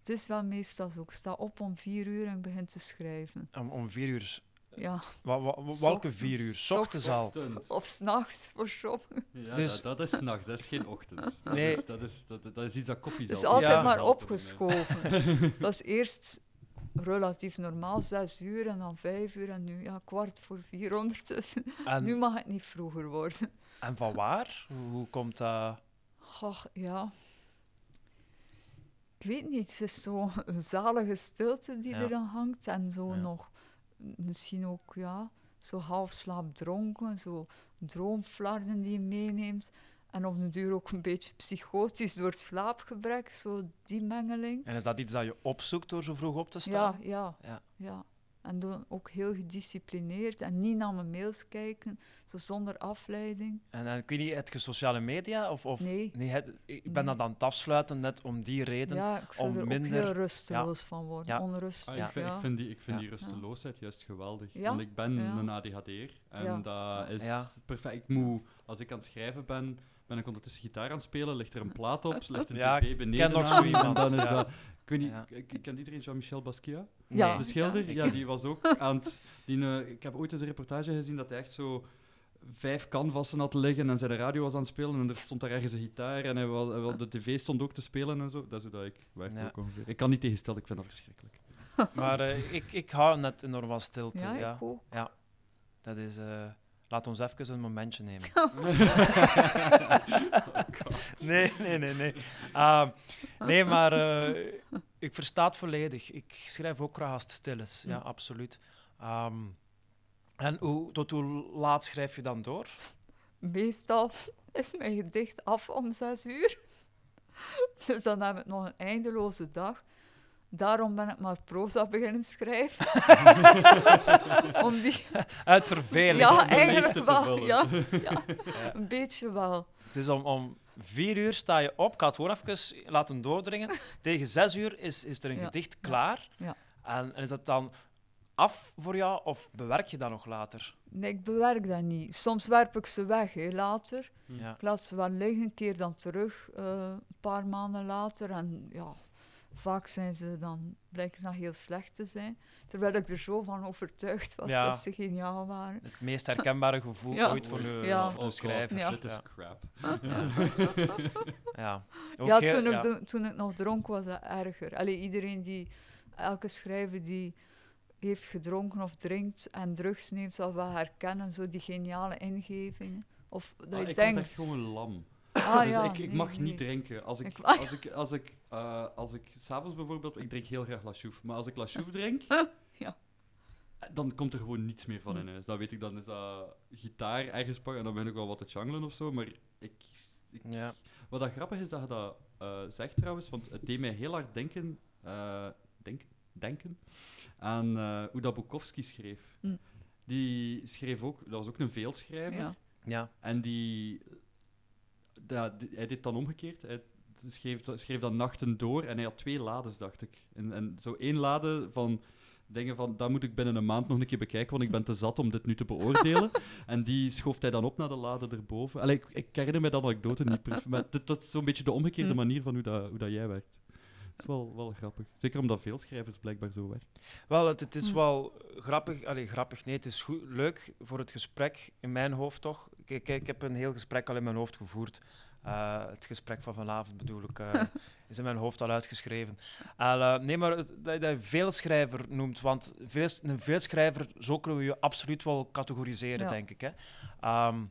het is wel meestal zo. Ik sta op om vier uur en ik begin te schrijven. om, om vier uur. Ja, Wa, wa- wa- welke vier uur? 's Ochtends al. Of s'nachts voor sommigen. Ja, Dus- dat, dat is nachts, dat is geen ochtend. Dat, Nee. is, dat, is, dat, dat is iets dat koffie Het is zal altijd Ja. maar opgeschoven. dat is eerst relatief normaal, zes uur en dan vijf uur en nu ja, kwart voor vier ondertussen. En, Nu mag het niet vroeger worden. en van waar? Hoe, hoe komt dat? Goh, ja. Ik weet niet, het is zo'n zalige stilte die Ja. er dan hangt. En zo Ja. nog, misschien ook, ja, zo half slaapdronken, zo droomflarden die je meeneemt. En op de duur ook een beetje psychotisch door het slaapgebrek, zo die mengeling. En is dat iets dat je opzoekt door zo vroeg op te Ja, staan? ja, Ja. ja. En dan ook heel gedisciplineerd en niet naar mijn mails kijken, zo zonder afleiding. En, en ik weet niet, heb je sociale media? Of, of, Nee. het- ik ben Nee. dat aan het afsluiten net om die reden. Ja, ik zou om er minder- ook heel rusteloos van worden, Ja. onrustig. Ah, Ja. ik, vind, ja. ik vind die, ik vind Ja. die rusteloosheid juist geweldig. Ja? Want ik ben Ja. een ADHD'er en Ja. dat is Ja. perfect. Ik moet, als ik aan het schrijven ben, ben ik ondertussen gitaar aan het spelen, ligt er een plaat op, ligt een Ja, tv ik beneden ken nog zo en iemand, dan is ja. dat... Ik weet niet, Ja. ik- ik- kent iedereen Jean-Michel Basquiat? Ja. De schilder? ik- Ja, die was ook aan het... Die, eh, ik heb ooit eens een reportage gezien dat hij echt zo vijf canvassen had liggen en zijn radio was aan het spelen en er stond daar ergens een gitaar en hij wou, hij wou- de tv stond ook te spelen en zo. Dat is hoe dat ik werk Ja. ook ongeveer. Ik kan niet tegenstellen, ik vind dat verschrikkelijk. Maar eh, ik, ik hou net enorm van stilte. Ja, Ja, ik ook. Dat is... eh, laat ons even een momentje nemen. nee, nee, nee, nee. Ah, nee, maar eh, ik versta het volledig. Ik schrijf ook graag als het stil is. Ja, Ja. absoluut. Ehm, en hoe, tot hoe laat schrijf je dan door? Meestal is mijn gedicht af om zes uur. Dus dan heb ik nog een eindeloze dag. Daarom ben ik maar proza beginnen schrijven. om die... Uit verveling. Ja, eigenlijk wel. Ja, ja, een beetje wel. Het is om, om vier uur sta je op. Ik ga het gewoon even laten doordringen. Tegen zes uur is, is er een Ja. gedicht klaar. Ja. En, en is dat dan af voor jou of bewerk je dat nog later? Nee, ik bewerk dat niet. Soms werp ik ze weg, hè, later. Ja. Ik laat ze wel liggen, keer dan terug, eh, een paar maanden later. En ja, vaak zijn ze dan, blijken ze dan heel slecht te zijn. Terwijl ik er zo van overtuigd was Ja. dat ze geniaal waren. Het meest herkenbare gevoel Ja. ooit voor een, Ja. voor een Oh, schrijver. Ja. Dit is crap. Ja. Ja, toen ik, toen ik nog dronk was dat erger. Allee, iedereen die, elke schrijver die heeft gedronken of drinkt en drugs neemt, zal wel herkennen, zo die geniale ingevingen. Of dat Ah, je ik denkt... word echt gewoon lam. ah, dus ja, ik, ik nee, mag nee. niet drinken. Als ik, Ik- als ik, als ik, eh, als ik s'avonds bijvoorbeeld, ik drink heel graag La Chouffe, maar als ik La Chouffe drink, Ja. dan komt er gewoon niets meer van Hm. in huis. Dan weet ik, dan is dat gitaar ergens pakken en dan ben ik wel wat te jangelen of zo, maar ik... ik Ja. Wat dat grappig is dat je dat eh, zegt trouwens, want het deed mij heel hard denken, eh, denk, denken aan eh, hoe dat Bukowski schreef. Hm. Die schreef ook, dat was ook een veelschrijver. Ja. Ja. En die, die- hij deed het dan omgekeerd. Hij schreef, schreef dan nachten door en hij had twee lades, dacht ik. En, en zo één lade van dingen van, dat moet ik binnen een maand nog een keer bekijken, want ik ben te zat om dit nu te beoordelen. en die schoof hij dan op naar de lade erboven. Allee, ik, ik herinner me dat anekdote niet, maar dit- dat is zo'n beetje de omgekeerde Hm. manier van hoe, dat, hoe dat jij werkt. Is wel, wel grappig. Zeker omdat veel schrijvers blijkbaar zo werken. Wel, het, het is Hm. wel grappig. Allee, grappig, nee, het is goed, leuk voor het gesprek in mijn hoofd toch. Kijk, ik heb een heel gesprek al in mijn hoofd gevoerd. Eh, het gesprek van vanavond bedoel ik, eh, is in mijn hoofd al uitgeschreven. En, eh, nee, maar dat, dat je veelschrijver noemt, want veel, een veelschrijver, zo kunnen we je absoluut wel categoriseren, Ja. denk ik. Hè. Ehm,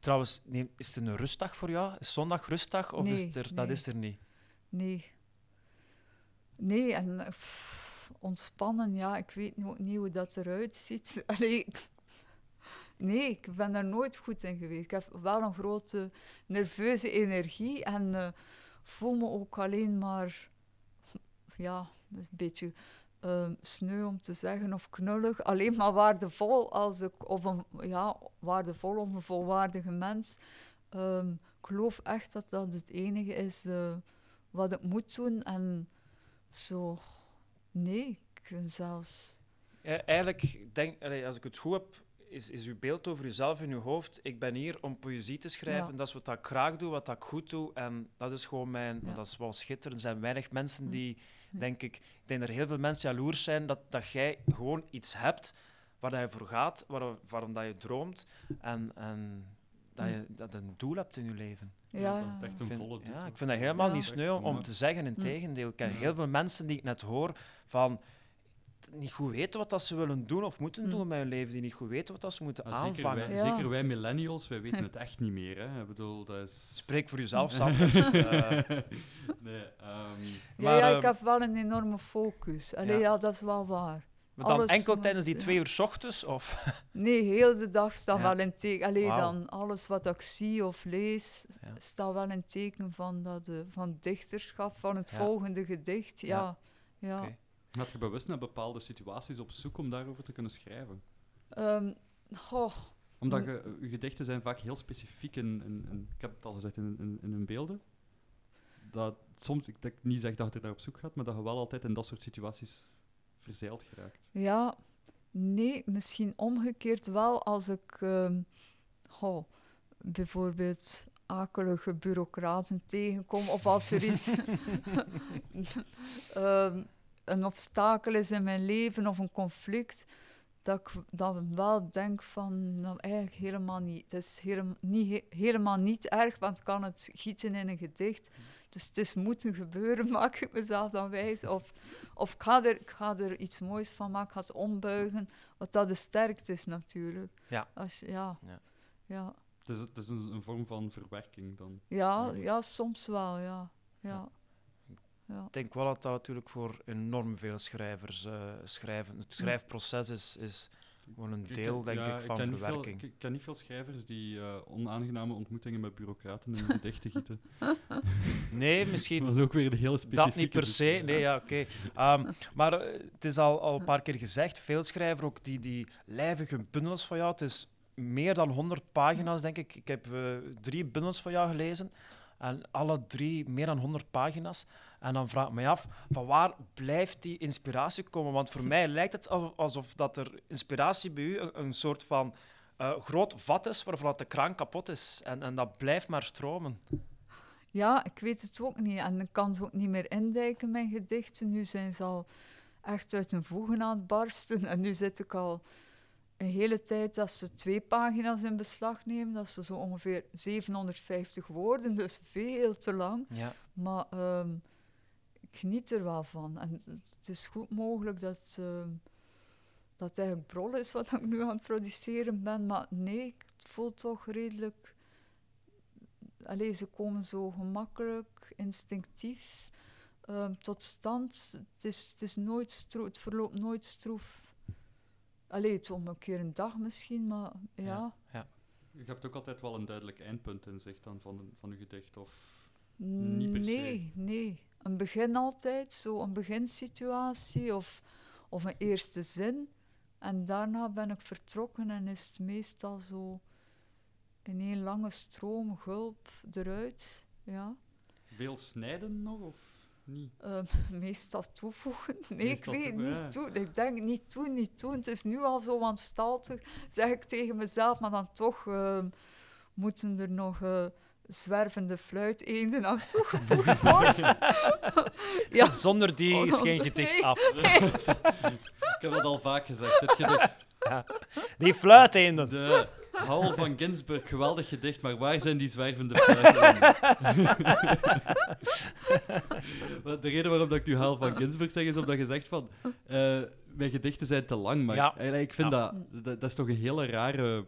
trouwens, nee, is het een rustdag voor jou? Is zondag rustdag? Of is Nee, er, dat is er niet? Nee. Nee, en eh, ontspannen, ja, ik weet ook niet hoe dat eruit ziet. Allee, nee, ik ben daar nooit goed in geweest. Ik heb wel een grote nerveuze energie en eh, voel me ook alleen maar, ja, een beetje ehm sneu om te zeggen of knullig, alleen maar waardevol als ik, of een, ja, waardevol of een volwaardige mens. Ehm, ik geloof echt dat dat het enige is eh, wat ik moet doen en zo, nee, ik zelfs, Ja, eigenlijk, denk, als ik het goed heb, is, is uw beeld over uzelf in uw hoofd. Ik ben hier om poëzie te schrijven. Ja. Dat is wat ik graag doe, wat ik goed doe. En dat is gewoon mijn... Ja. Dat is wel schitterend. Er zijn weinig mensen Hm. die, Ja. denk ik... Ik denk dat er heel veel mensen jaloers zijn dat, dat jij gewoon iets hebt waar je voor gaat, waar, waarom dat je droomt. En, en dat je dat een doel hebt in je leven. ja, dat echt een vind, volle doel. ja, ik vind dat helemaal Ja. niet sneu om te zeggen. Integendeel, ik ken Ja. heel veel mensen die ik net hoor van... niet goed weten wat dat ze willen doen of moeten Hm. doen met hun leven, die niet goed weten wat dat ze moeten Ah, zeker, aanvangen. wij, Ja. zeker wij millennials, wij weten het echt niet meer. Hè. Ik bedoel, dat is... Spreek voor jezelf. Eh, nee, ehm, Ja, Maar, ja, ik ehm, heb wel een enorme focus. Allee, ja. ja. dat is wel waar. Maar dan Alles enkel tijdens die ja. twee uur 's ochtends? Of? Nee, heel de dag staat Ja. wel in teken. Allee, dan alles wat ik zie of lees, Ja. staat wel in teken van, dat, eh, van dichterschap, van het Ja. volgende gedicht. Ja, ja. Oké. Had je bewust naar bepaalde situaties op zoek om daarover te kunnen schrijven? Ehm, Omdat Mm. je, je gedichten zijn vaak heel specifiek in, in, in- ik heb het al gezegd, in, in, in hun beelden. Dat soms, ik, dat ik niet zeg dat je daar op zoek gaat, maar dat je wel altijd in dat soort situaties verzeild geraakt. ja, nee, misschien omgekeerd wel als ik ehm, goh, bijvoorbeeld akelige bureaucraten tegenkom of als er iets ehm, een obstakel is in mijn leven of een conflict, dat ik dan wel denk van, nou eigenlijk helemaal niet. Het is helemaal niet, he- helemaal niet erg, want ik kan het gieten in een gedicht. Dus het is moeten gebeuren, maak ik mezelf dan wijs. Of, of ik, ga er, ik ga er iets moois van maken, ik ga het ombuigen, wat dat de sterkte is natuurlijk. Ja. Als, ja. Ja. Ja. Het is, het is een, een vorm van verwerking dan. Ja, Ja. ja, soms wel, ja. ja. ja. Ik denk wel dat dat natuurlijk voor enorm veel schrijvers eh, schrijven. Het schrijfproces is, is gewoon een Ik deel, denk ja, ik, van veel- verwerking. ik ken niet veel schrijvers die eh, onaangename ontmoetingen met bureaucraten in gedichten gieten. Nee, misschien Dat is ook weer een hele specifieke... Dat niet per se, nee, ja, oké. Ehm, maar eh, het is al, al een paar keer gezegd, veel schrijvers ook die, die lijvige bundels van jou, het is meer dan 100 pagina's, denk ik. Ik heb drie bundels van jou gelezen en alle drie meer dan 100 pagina's. En dan vraag ik me af, van waar blijft die inspiratie komen? Want voor mij lijkt het al- alsof dat er inspiratie bij u een, een soort van eh, groot vat is waarvan de kraan kapot is. En, en dat blijft maar stromen. Ja, ik weet het ook niet. En ik kan ze ook niet meer indijken, mijn gedichten. Nu zijn ze al echt uit hun voegen aan het barsten. En nu zit ik al een hele tijd dat ze twee pagina's in beslag nemen. Dat is zo ongeveer 750 woorden, dus veel te lang. Ja. Maar ehm, geniet er wel van. En het- is goed mogelijk dat, ehm, dat het eigenlijk brol is wat ik nu aan het produceren ben. Maar nee, ik voel toch redelijk... Allee, ze komen zo gemakkelijk, instinctief ehm, tot stand. Het, is, het, is nooit stroef, het verloopt nooit stroef. Allee, het om een keer een dag misschien, maar ja. Ja. Je hebt ook altijd wel een duidelijk eindpunt in zicht dan van, van je gedicht. Of... Niet per se. Nee, nee. Een begin altijd, zo een beginsituatie of, of een eerste zin. En daarna ben ik vertrokken en is het meestal zo in één lange stroom, gulp eruit. Ja. Veel snijden nog, of niet? Ehm, meestal toevoegen. Nee, Meestal ik weet niet ja. toe. Ik denk niet toe, niet doen. Het is nu al zo wanstaltig, zeg ik tegen mezelf. Maar dan toch ehm, moeten er nog eh, zwervende fluiteenden aan toegevoegd worden. ja. Zonder die Oh, is geen gedicht nee. af. Ik heb dat al vaak gezegd. Het gedicht, Die fluiteenden. de Hal van Ginsberg, geweldig gedicht, maar waar zijn die zwervende fluiten? Maar de reden waarom dat ik nu Hal van Ginsberg zeg, is omdat je zegt van... eh, mijn gedichten zijn te lang, maar Ja. eigenlijk, ik vind Ja. dat, dat... Dat is toch een hele rare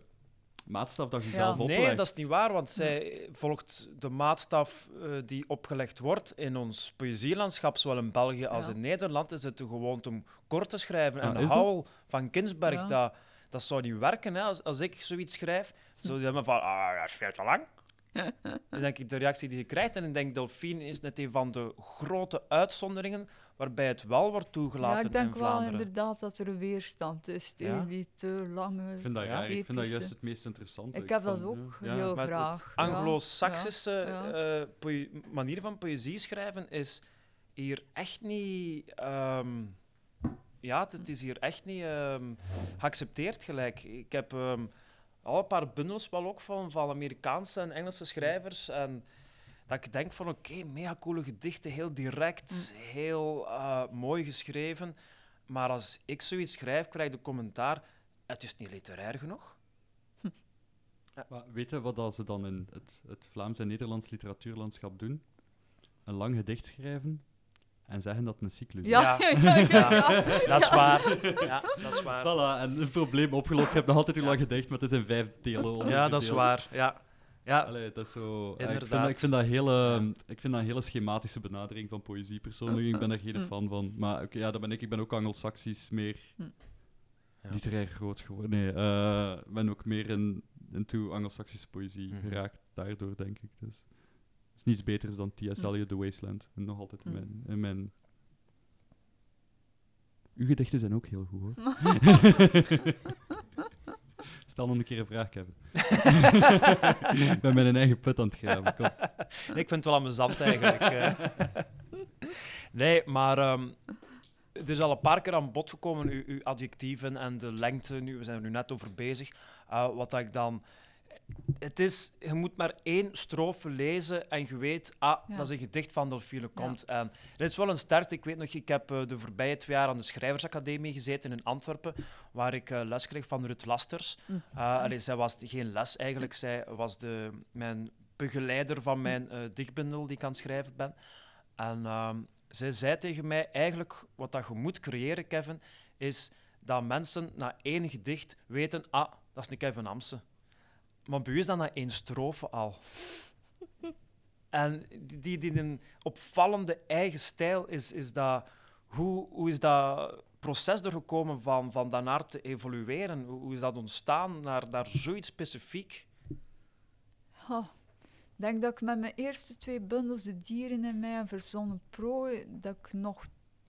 maatstaf dat je Ja. zelf oplegt. Nee, dat is niet waar, want zij volgt de maatstaf eh, die opgelegd wordt in ons poëzielandschap, zowel in België als Ja. in Nederland, is het de gewoonte om kort te schrijven. Ah, en is dat? Howl van Ginsberg, Ja. dat, dat zou niet werken. Hè. Als, als ik zoiets schrijf, zou je zeggen van, ah, dat is veel te lang. Dan denk ik de reactie die je krijgt. En ik denk, Delphine is net een van de grote uitzonderingen waarbij het wel wordt ja, toegelaten ik denk in wel inderdaad dat er een weerstand is tegen Ja? die te lange... Ik vind dat, Ja. Ik vind dat juist het meest interessante. Ik heb dat ook ja. heel het- graag. het ja. Anglo-Saxische Ja, eh, manier van poëzie schrijven is hier echt niet. ehm, ja, het, is hier echt niet ehm, geaccepteerd gelijk. Ik heb ehm, al een paar bundels wel ook van, van Amerikaanse en Engelse schrijvers. En dat ik denk van oké, mega coole gedichten, heel direct, heel eh, mooi geschreven. Maar als ik zoiets schrijf, krijg ik de commentaar: het is niet literair genoeg. Maar weet je wat dat ze dan in het, het Vlaams en Nederlands literatuurlandschap doen? Een lang gedicht schrijven en zeggen dat het een cyclus is. Ja, Ja. ja, ja, ja, Ja, dat is waar. Ja, dat is waar. Voilà, en een probleem opgelost. Je hebt nog altijd hoe lang gedicht, maar het is in vijf delen Ja, dat is waar. Ja. Ja. Allee, dat is zo... ik, vind dat, Inderdaad. ik, vind dat hele, ik vind dat een hele schematische benadering van poëzie persoonlijk. Ik ben er geen Mm. fan van. Maar oké, ja, dat ben ik. Ik ben ook anglo-saxisch meer Mm. Ja. literair groot geworden. Nee, eh, ik ben ook meer in, into anglo-saxische poëzie Mhm. geraakt daardoor, denk ik. Dus het is niets beters dan T.S. Mm. Eliot, The Wasteland. En nog altijd in Mm. mijn, in mijn... Uw gedichten zijn ook heel goed, hoor. Stel nog een keer een vraag, Kevin. ik ben mijn eigen put aan het graven. Ik vind het wel amusant eigenlijk. eh. nee, maar ehm, het is al een paar keer aan bod gekomen, uw, uw adjectieven en de lengte. Nu, we zijn er nu net over bezig. Eh, wat dat ik dan. Het is, je moet maar één strofe lezen en je weet, ah, Ja. dat is een gedicht van Delphine komt. En dit is wel een start. Ik weet nog, ik heb eh, de voorbije twee jaar aan de Schrijversacademie gezeten in Antwerpen, waar ik eh, les kreeg van Ruth Lasters. Mm. Uh, allee, zij was geen les eigenlijk, zij was de, mijn begeleider van mijn eh, dichtbundel die ik aan het schrijven ben. En ehm, zij zei tegen mij, eigenlijk wat dat je moet creëren, Kevin, is dat mensen na één gedicht weten, ah, dat is een Kevin Amse. Maar bij u dat één strofe al. En die, die, een opvallende eigen stijl is, is dat... Hoe, hoe is dat proces er gekomen van, van daarnaar te evolueren? Hoe, is dat ontstaan naar, naar zoiets specifiek? Ha. Ik denk dat ik met mijn eerste twee bundels, De Dieren in mij en Verzonnen Prooi, dat ik nog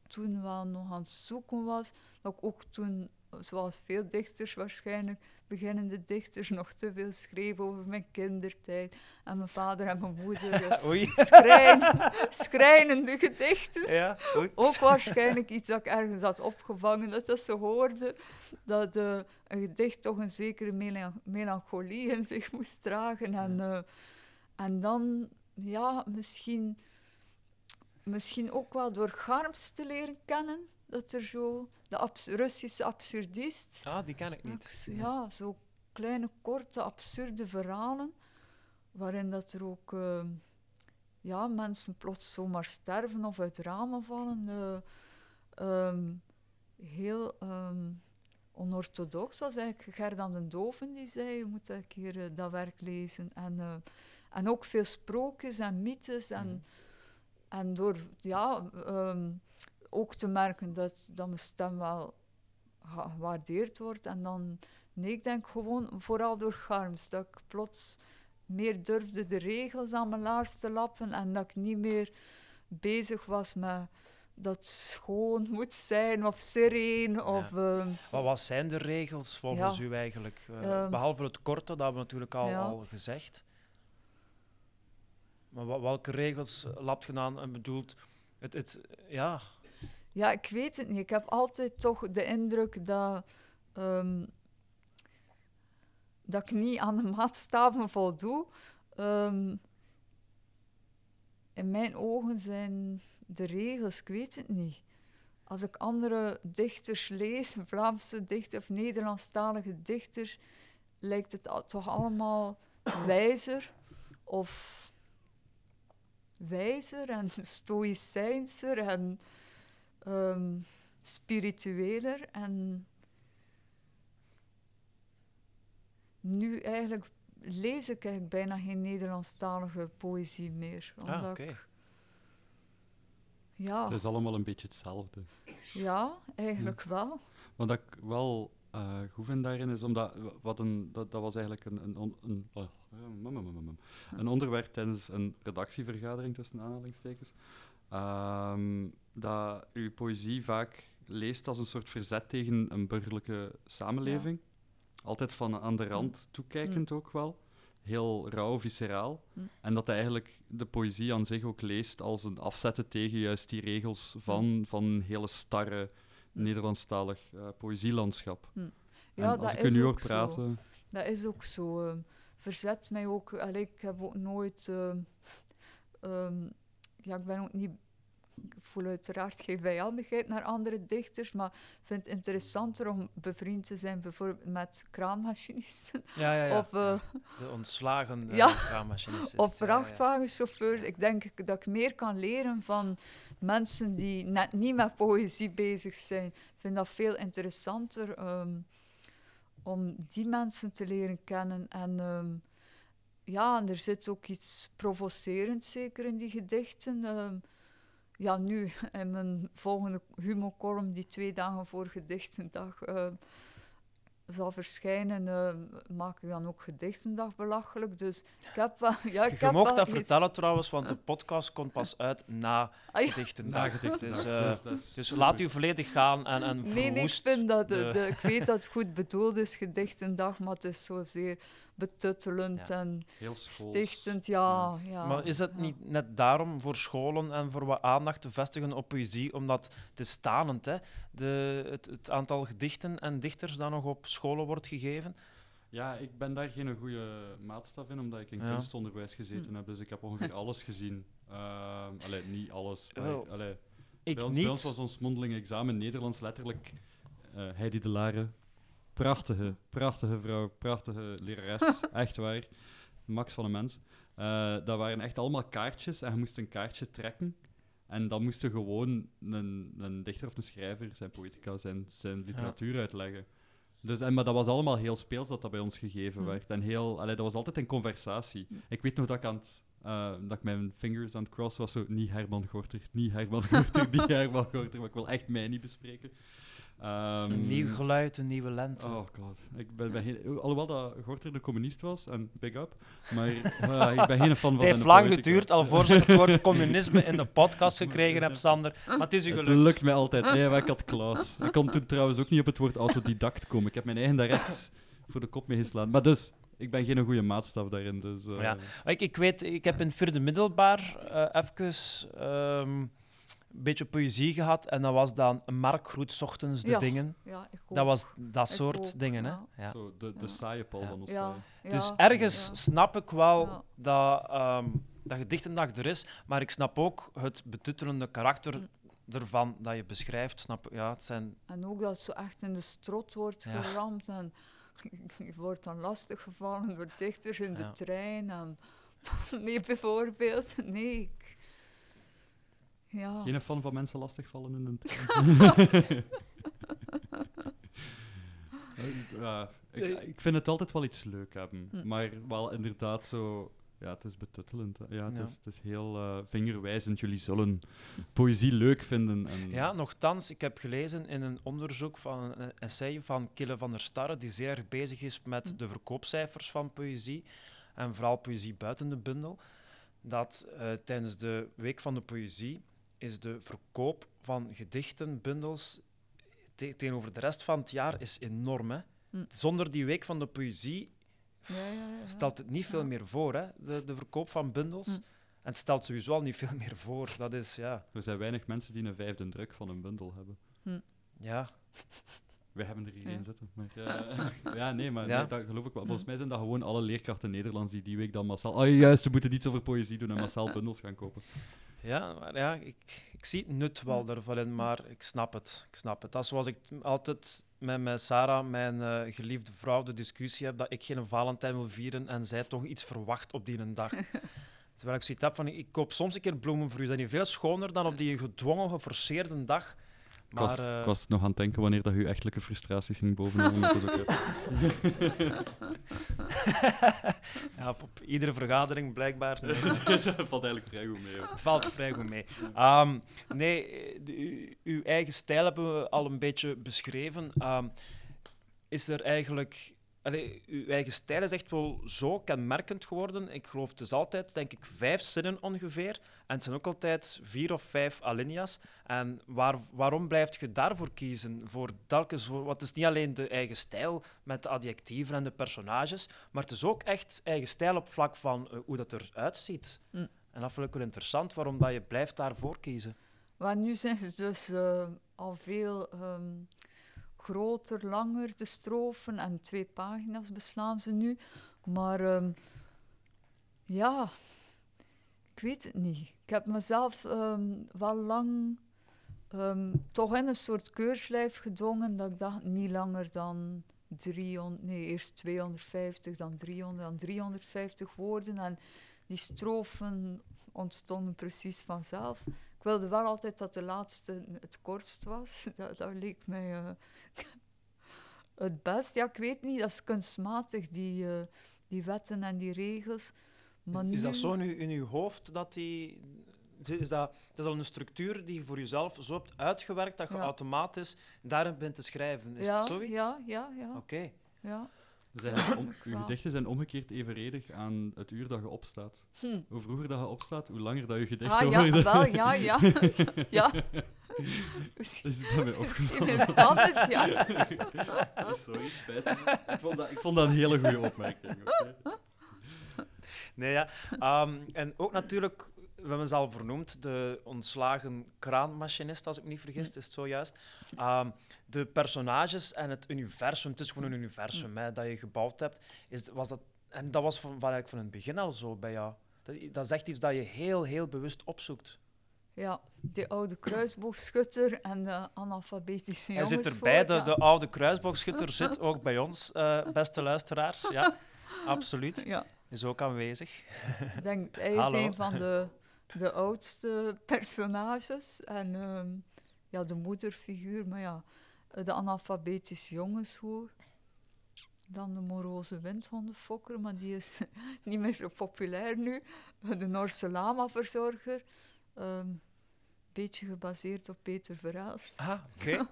toen wel nog aan het zoeken was. Dat ik ook toen, zoals veel dichters waarschijnlijk, beginnende dichters, nog te veel schreef over mijn kindertijd. En mijn vader en mijn moeder. Oei. Schrijn, schrijnende gedichten. Ja. Ook waarschijnlijk iets dat ik ergens had opgevangen, dat dat ze hoorden dat eh, een gedicht toch een zekere melan- melancholie in zich moest dragen. En, eh, en dan, ja, misschien, misschien ook wel door Garms te leren kennen, dat er zo, de abs- Russische absurdist, Ah, die ken ik niet. ja, zo kleine, korte, absurde verhalen, waarin dat er ook eh, ja, mensen plots zomaar sterven of uit ramen vallen. eh, ehm, heel ehm, onorthodox was eigenlijk Gerdan de Doven die zei, je moet een keer eh, dat werk lezen. En, eh, en ook veel sprookjes en mythes en... Mhm. En door ja, ehm, ook te merken dat, dat mijn stem wel ge- gewaardeerd wordt. En dan, nee, ik denk gewoon vooral door Garms. Dat ik plots meer durfde de regels aan mijn laars te lappen. En dat ik niet meer bezig was met dat het schoon moet zijn of sereen. Of, ehm, Wat, wat zijn de regels volgens Ja. u eigenlijk? Eh, Ehm. behalve het korte, dat hebben we natuurlijk al, Ja. al gezegd. Maar welke regels lapt je aan en bedoelt? Het, het, ja, Ja, ik weet het niet. Ik heb altijd toch de indruk dat, ehm, dat ik niet aan de maatstaven voldoe. Ehm, in mijn ogen zijn de regels, ik weet het niet. Als ik andere dichters lees, Vlaamse dichters of Nederlandstalige dichters, lijkt het toch allemaal wijzer of wijzer en stoïcijnser en ehm, spiritueler. En nu eigenlijk lees ik eigenlijk bijna geen Nederlandstalige poëzie meer. ah, omdat oké. ik- ja, Het is allemaal een beetje hetzelfde. ja, eigenlijk wel. Wat ik wel eh, goed vind daarin is omdat wat een, dat, dat was eigenlijk een, een, on- een, oh, mum, mum, mum, mum. een onderwerp tijdens een redactievergadering tussen aanhalingstekens. Ehm, dat uw poëzie vaak leest als een soort verzet tegen een burgerlijke samenleving. Altijd van aan de rand toekijkend ook wel. Heel rauw, visceraal. Mm. En dat hij eigenlijk de poëzie aan zich ook leest als een afzetten tegen juist die regels van, van een hele starre Mm. Nederlandstalig eh, poëzielandschap. Ja, en als dat ik u nu ook zo. praten... Dat is ook zo. ehm, verzet mij ook. Allee, ik heb ook nooit. ehm, ehm, ja, ik ben ook niet ik voel uiteraard geen vijandigheid naar andere dichters, maar vind het interessanter om bevriend te zijn bijvoorbeeld met kraammachinisten Ja, ja, ja. of, eh, de ontslagen uh, Ja. kraammachinist. of vrachtwagenchauffeurs. Ik denk dat ik meer kan leren van mensen die net niet met poëzie bezig zijn. Ik vind dat veel interessanter ehm, om die mensen te leren kennen. En ehm, ja, en er zit ook iets provocerends zeker in die gedichten. Ehm, ja, nu in mijn volgende humorcolumn, die twee dagen voor Gedichtendag ehm, zal verschijnen, ehm, maak ik dan ook Gedichtendag belachelijk. Dus ik heb wel... Ja, ik Je heb mocht dat vertellen trouwens, want de podcast komt pas uit na Ah, ja. Gedichtendag. Dus, Ja, eh, dus dus laat u volledig gaan en, en Nee, nee, ik vind dat... De, de- de- ik weet dat het goed bedoeld is, Gedichtendag, maar het is zozeer betuttelend Ja. en Heel stichtend. Ja, ja. Maar is het ja. niet net daarom voor scholen en voor wat aandacht te vestigen op poëzie? Omdat het is stanend, hè? De, het, het aantal gedichten en dichters dat nog op scholen wordt gegeven. Ja, ik ben daar geen goede maatstaf in, omdat ik in Ja. kunstonderwijs gezeten Hm. heb. Dus ik heb ongeveer alles gezien. Ehm allee, niet alles. Maar, allee, Ik bij, ons, niet. bij ons was ons mondeling examen Nederlands letterlijk eh Heidi de Lare. Prachtige, prachtige vrouw, prachtige lerares. echt waar. Max van een mens. Eh, dat waren echt allemaal kaartjes en je moest een kaartje trekken. En dan moest je gewoon een, een dichter of een schrijver, zijn poëtica, zijn, zijn literatuur uitleggen. Dus, en, maar dat was allemaal heel speels dat dat bij ons gegeven Hm. werd. En heel, allee, dat was altijd in conversatie. Hm. Ik weet nog dat ik, aan het, eh, dat ik mijn fingers aan het cross was. Zo, niet Herman Gorter, niet Herman Gorter, niet Herman Gorter. Maar ik wil echt mij niet bespreken. Ehm, Een nieuw geluid, een nieuwe lente. Oh god. Ik ben, ben geen, alhoewel dat Gorter de communist was, en big up. Maar eh, ik ben geen fan van het heeft lang geduurd alvorens ik het woord communisme in de podcast gekregen heb, Sander. Maar het is u Het gelukt. lukt mij altijd. Nee, maar ik had Klaas. Ik kon toen trouwens ook niet op het woord autodidact komen. Ik heb mijn eigen daar echt voor de kop mee geslaan. Maar dus, ik ben geen goede maatstaf daarin. Dus, eh, Ja. Maar Ik, ik weet, ik heb in het vierde middelbaar eh even ehm, een beetje poëzie gehad. En dat was dan Mark Groet 's ochtends de Ja. dingen. Ja, ik. Dat was dat Ik soort dingen, hè? ja. Ja. Zo, de, de saaie Paul van ons. Ja, Dus ergens ja. snap ik wel Ja. dat, ehm dat gedichtendag er is, maar ik snap ook het betuttelende karakter Mm. ervan dat je beschrijft. Snap, ja, het zijn, En ook dat het zo echt in de strot wordt Ja. geramd en je wordt dan lastiggevallen door dichters in de trein. En nee, bijvoorbeeld. Nee, ik... Ja. Geen fan van mensen lastigvallen in de. Eh, ja, ik, ik vind het altijd wel iets leuk hebben. Hm. Maar wel inderdaad zo... Ja, het is betuttelend. hè. Ja, het, Ja. Is, het is heel eh, vingerwijzend. Jullie zullen poëzie leuk vinden. En ja, nochtans, ik heb gelezen in een onderzoek van een essay van Kille van der Starre, die zeer erg bezig is met Hm. de verkoopcijfers van poëzie, en vooral poëzie buiten de bundel, dat eh, tijdens de Week van de Poëzie is de verkoop van gedichten, bundels, te- tegenover de rest van het jaar is enorm. Hè? Hm. Zonder die Week van de Poëzie Ja, ja, ja. stelt het niet veel Ja. meer voor, hè? De, de verkoop van bundels. Hm. En het stelt sowieso al niet veel meer voor. Dat is, ja... Er zijn weinig mensen die een vijfde druk van een bundel hebben. ja. Wij hebben er hier Ja. één zitten. Maar, eh, ja, nee, maar Ja. nee, dat geloof ik wel. Volgens Hm. mij zijn dat gewoon alle leerkrachten Nederlands die die week dan massaal... Oh, juist, we moeten niets over poëzie doen en massaal bundels gaan kopen. Ja, maar ja, ik, ik zie het nut wel ervan in, maar ik snap het. Ik snap het. Dat is zoals ik altijd met, met Sarah, mijn eh, geliefde vrouw, de discussie heb dat ik geen Valentijn wil vieren en zij toch iets verwacht op die een dag. Terwijl ik zoiets heb van, ik koop soms een keer bloemen voor u. Dat is veel schoner dan op die gedwongen, geforceerde dag. Ik was, Maar, eh, ik was nog aan het denken wanneer dat je echtelijke frustraties ging oké. ja, op, op iedere vergadering blijkbaar. Nee, Het valt eigenlijk vrij goed mee. hoor. Het valt vrij goed mee. Ehm, nee, de- u- uw eigen stijl hebben we al een beetje beschreven. Ehm, is er eigenlijk... Allee, uw eigen stijl is echt wel zo kenmerkend geworden. Ik geloof het is altijd, denk ik, vijf zinnen ongeveer. En het zijn ook altijd vier of vijf alinea's. En waar, waarom blijft je daarvoor kiezen? Voor telkens, voor, wat is niet alleen de eigen stijl met de adjectieven en de personages, maar het is ook echt eigen stijl op vlak van eh, hoe dat eruit ziet. Mm. En dat vind ik wel interessant, waarom dat je blijft daarvoor kiezen. Maar nu zijn ze dus eh, al veel ehm, groter, langer, de strofen. En twee pagina's beslaan ze nu. Maar ehm, ja, ik weet het niet. Ik heb mezelf ehm, wel lang ehm, toch in een soort keurslijf gedwongen dat ik dacht niet langer dan 300, nee, eerst 250, dan 300, dan 350 woorden. En die strofen ontstonden precies vanzelf. Ik wilde wel altijd dat de laatste het kortst was. Dat, dat leek mij eh, het best. Ja, ik weet niet, dat is kunstmatig, die, uh, die wetten en die regels. Maar is, dat zo nu in uw hoofd dat die. Is dat, dat is al een structuur die je voor jezelf zo hebt uitgewerkt dat je ja. automatisch daarin bent te schrijven. Is ja, het zoiets? Ja, ja, ja. Oké. Okay. Ja. Dus om, uw gedichten zijn omgekeerd evenredig aan het uur dat je opstaat. Hm. Hoe vroeger dat je opstaat, hoe langer dat je gedichten ah, ja, worden. Wel, ja, ja. ja. Is het daarmee Misschien is ja. Sorry, spijt me. Ik vond dat, ik vond dat een hele goede opmerking. Okay. Nee, ja. Um, en ook natuurlijk, we hebben ze al vernoemd, de ontslagen kraanmachinist, als ik me niet vergis, is het zojuist. Um, de personages en het universum, het is gewoon een universum hè, dat je gebouwd hebt. Is, was dat, en dat was van, van, eigenlijk van het begin al zo bij jou. Dat, dat is echt iets dat je heel, heel bewust opzoekt. Ja, die oude kruisboogschutter en de analfabetische jongens. Hij zit erbij, de, de oude kruisboogschutter zit ook bij ons, uh, beste luisteraars. Ja, absoluut. Ja. Is ook aanwezig. Ik denk, hij is een van de, de oudste personages. En um, ja, de moederfiguur, maar ja, de analfabetische jongenshoer. Dan de moroze windhondenfokker, maar die is niet meer zo populair nu. De Noorse lama-verzorger. Um, beetje gebaseerd op Peter Verhaast. Ah, oké.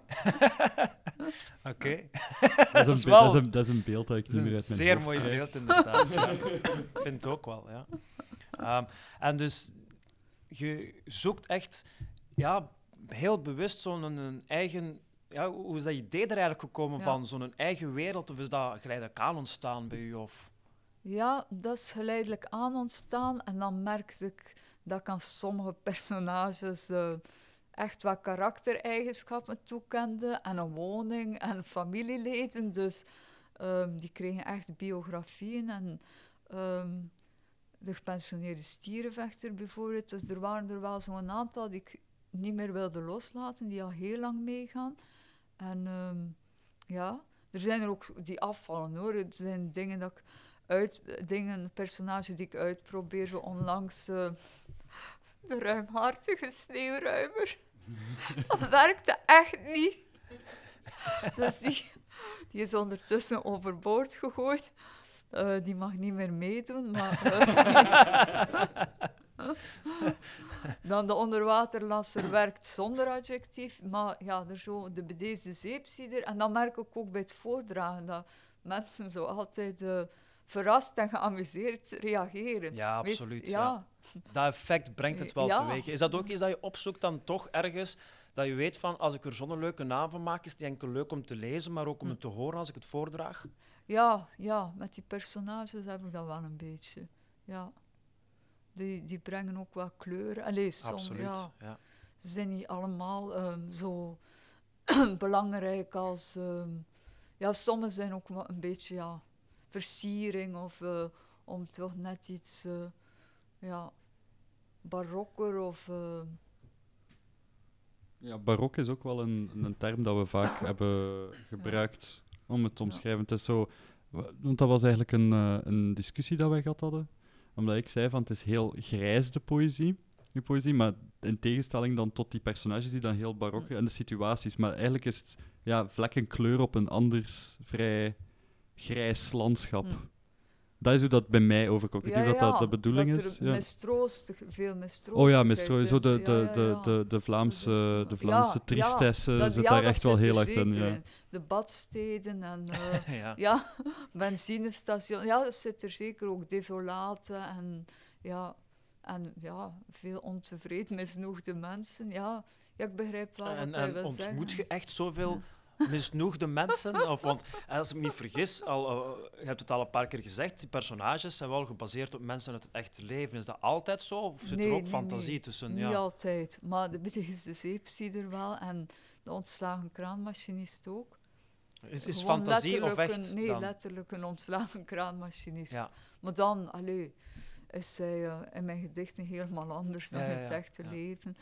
oké. Dat, is een dat, is dat is een beeld dat ik niet meer uit mijn zeer mooi beeld, inderdaad. ja. Ik vind het ook wel, ja. Um, en dus, je zoekt echt ja, heel bewust zo'n een eigen... Ja, hoe is dat idee er eigenlijk gekomen ja. van zo'n eigen wereld? Of is dat geleidelijk aan ontstaan bij u? Of? Ja, dat is geleidelijk aan ontstaan. En dan merkte ik dat ik aan sommige personages uh, echt wat karaktereigenschappen toekende. En een woning en familieleden. Dus um, die kregen echt biografieën. En um, de gepensioneerde stierenvechter bijvoorbeeld. Dus er waren er wel zo'n aantal die ik niet meer wilde loslaten, die al heel lang meegaan. En um, ja, er zijn er ook die afvallen hoor. Er zijn dingen dat ik uit, dingen, personages die ik uitprobeer, zo onlangs uh, de ruimhartige sneeuwruimer. dat werkte echt niet. Dus die, die is ondertussen overboord gegooid. Uh, die mag niet meer meedoen, maar... Uh, dan de onderwaterlasser werkt zonder adjectief, maar ja, er zo de bedeesde zeepzieder. En dan merk ik ook bij het voordragen dat mensen zo altijd uh, verrast en geamuseerd reageren. Ja, absoluut. Wees, ja. ja. Dat effect brengt het wel ja. teweeg. Is dat ook iets dat je opzoekt dan toch ergens, dat je weet van, als ik er zo'n leuke naam van maak, is die enkel leuk om te lezen, maar ook om het te horen als ik het voordraag? Ja, ja, met die personages heb ik dat wel een beetje. Ja. Die, die brengen ook wat kleur. Allee, som, Absoluut, ja. ja. Ze zijn niet allemaal um, zo belangrijk als... Um, ja, sommige zijn ook wel een beetje ja, versiering of uh, om toch net iets uh, ja, barokker of... Uh, ja, barok is ook wel een, een term dat we vaak hebben gebruikt ja. Om het te omschrijven. Het is zo, want dat was eigenlijk een, een discussie dat wij gehad hadden omdat ik zei van het is heel grijs de poëzie, poëzie, maar in tegenstelling dan tot die personages die dan heel barok en de situaties. Maar eigenlijk is het ja, vlek en kleur op een anders vrij grijs landschap. Mm. Dat is hoe dat bij mij overkomt. Ik ja, denk ja, dat dat de bedoeling dat is. Ja. Mistroostig, veel mistroostig. Oh ja, mistroostig. Zo de, de, de, de, de Vlaamse, de Vlaamse tristesse dat, zit daar echt wel heel erg in. Ja. De badsteden en uh, ja. ja, benzinestations. Ja, dat zit er zeker ook. Desolaten en ja, en ja, veel ontevreden, misnoegde mensen. Ja, ja ik begrijp wel en, wat hij en wil ontmoet zeggen. je echt zoveel misnoegde mensen? Of, want als ik me niet vergis, al, uh, je hebt het al een paar keer gezegd, die personages zijn wel gebaseerd op mensen uit het echte leven. Is dat altijd zo? Of zit nee, er ook nee, fantasie nee. tussen? Niet ja. altijd, maar de bedeesde zeepzieder wel en de ontslagen kraanmachinist ook. Is, is Gewoon fantasie of echt? Een, nee, dan? letterlijk een ontslagen kraanmachinist. Ja. Maar dan, allee, is zij eh, in mijn gedichten helemaal anders dan Ja, in het echte leven.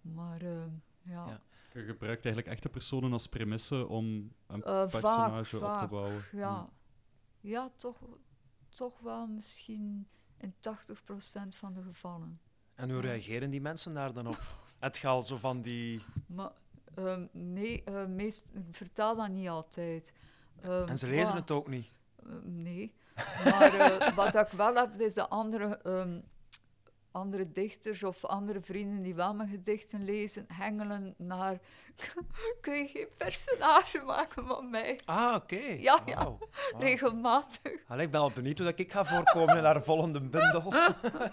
Maar ehm, Ja. Je gebruikt eigenlijk echte personen als premisse om een vaak, personage op te bouwen. ja, ja toch, toch wel misschien in 80% van de gevallen. En hoe reageren die mensen daar dan op? Het gaat zo van die... Maar ehm, nee, eh, meest, ik vertel dat niet altijd. Ehm, En ze lezen het ook niet. Eh, nee. Maar eh, wat ik wel heb, is de andere, ehm, andere dichters of andere vrienden die wel mijn gedichten lezen, hengelen naar... Kun je geen personage maken van mij? Ah, oké. Ja, ja. Regelmatig. Allee, ik ben al benieuwd hoe dat ik ga voorkomen in haar volgende bundel.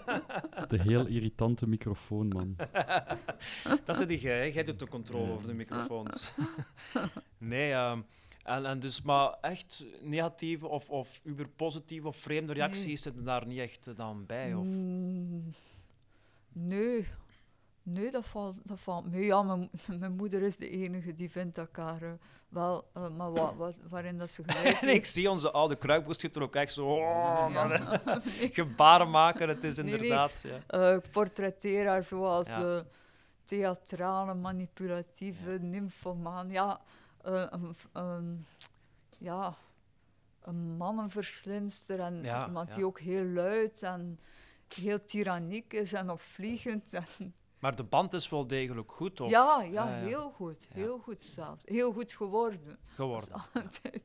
De heel irritante microfoonman. dat zit die jij, jij doet de controle over de microfoons. nee, ehm, en, en dus, maar echt negatieve of, of uber positieve of vreemde reacties Nee. zitten daar niet echt eh, dan bij? Of? Mm, nee. Nee, dat valt, dat valt mee. Ja, mijn, mijn moeder is de enige die vindt haar eh, wel... eh, maar wa, wa- waarin dat ze gelijk En ik zie onze oude kruikboerschutter ook echt zo oh, Ja. gebaren maken. Het is Nee, nee, inderdaad... Ja. Eh, ik portretteer haar zoals Ja. theatrale, manipulatieve, nymphomaan. Ja, een, v- een- ja, een mannenverslinster en iemand ja. die ook heel luid en heel tyranniek is en opvliegend. En, Maar de band is wel degelijk goed, of ja, ja, heel goed. Ja. Heel goed zelfs. Heel goed geworden. Geworden. altijd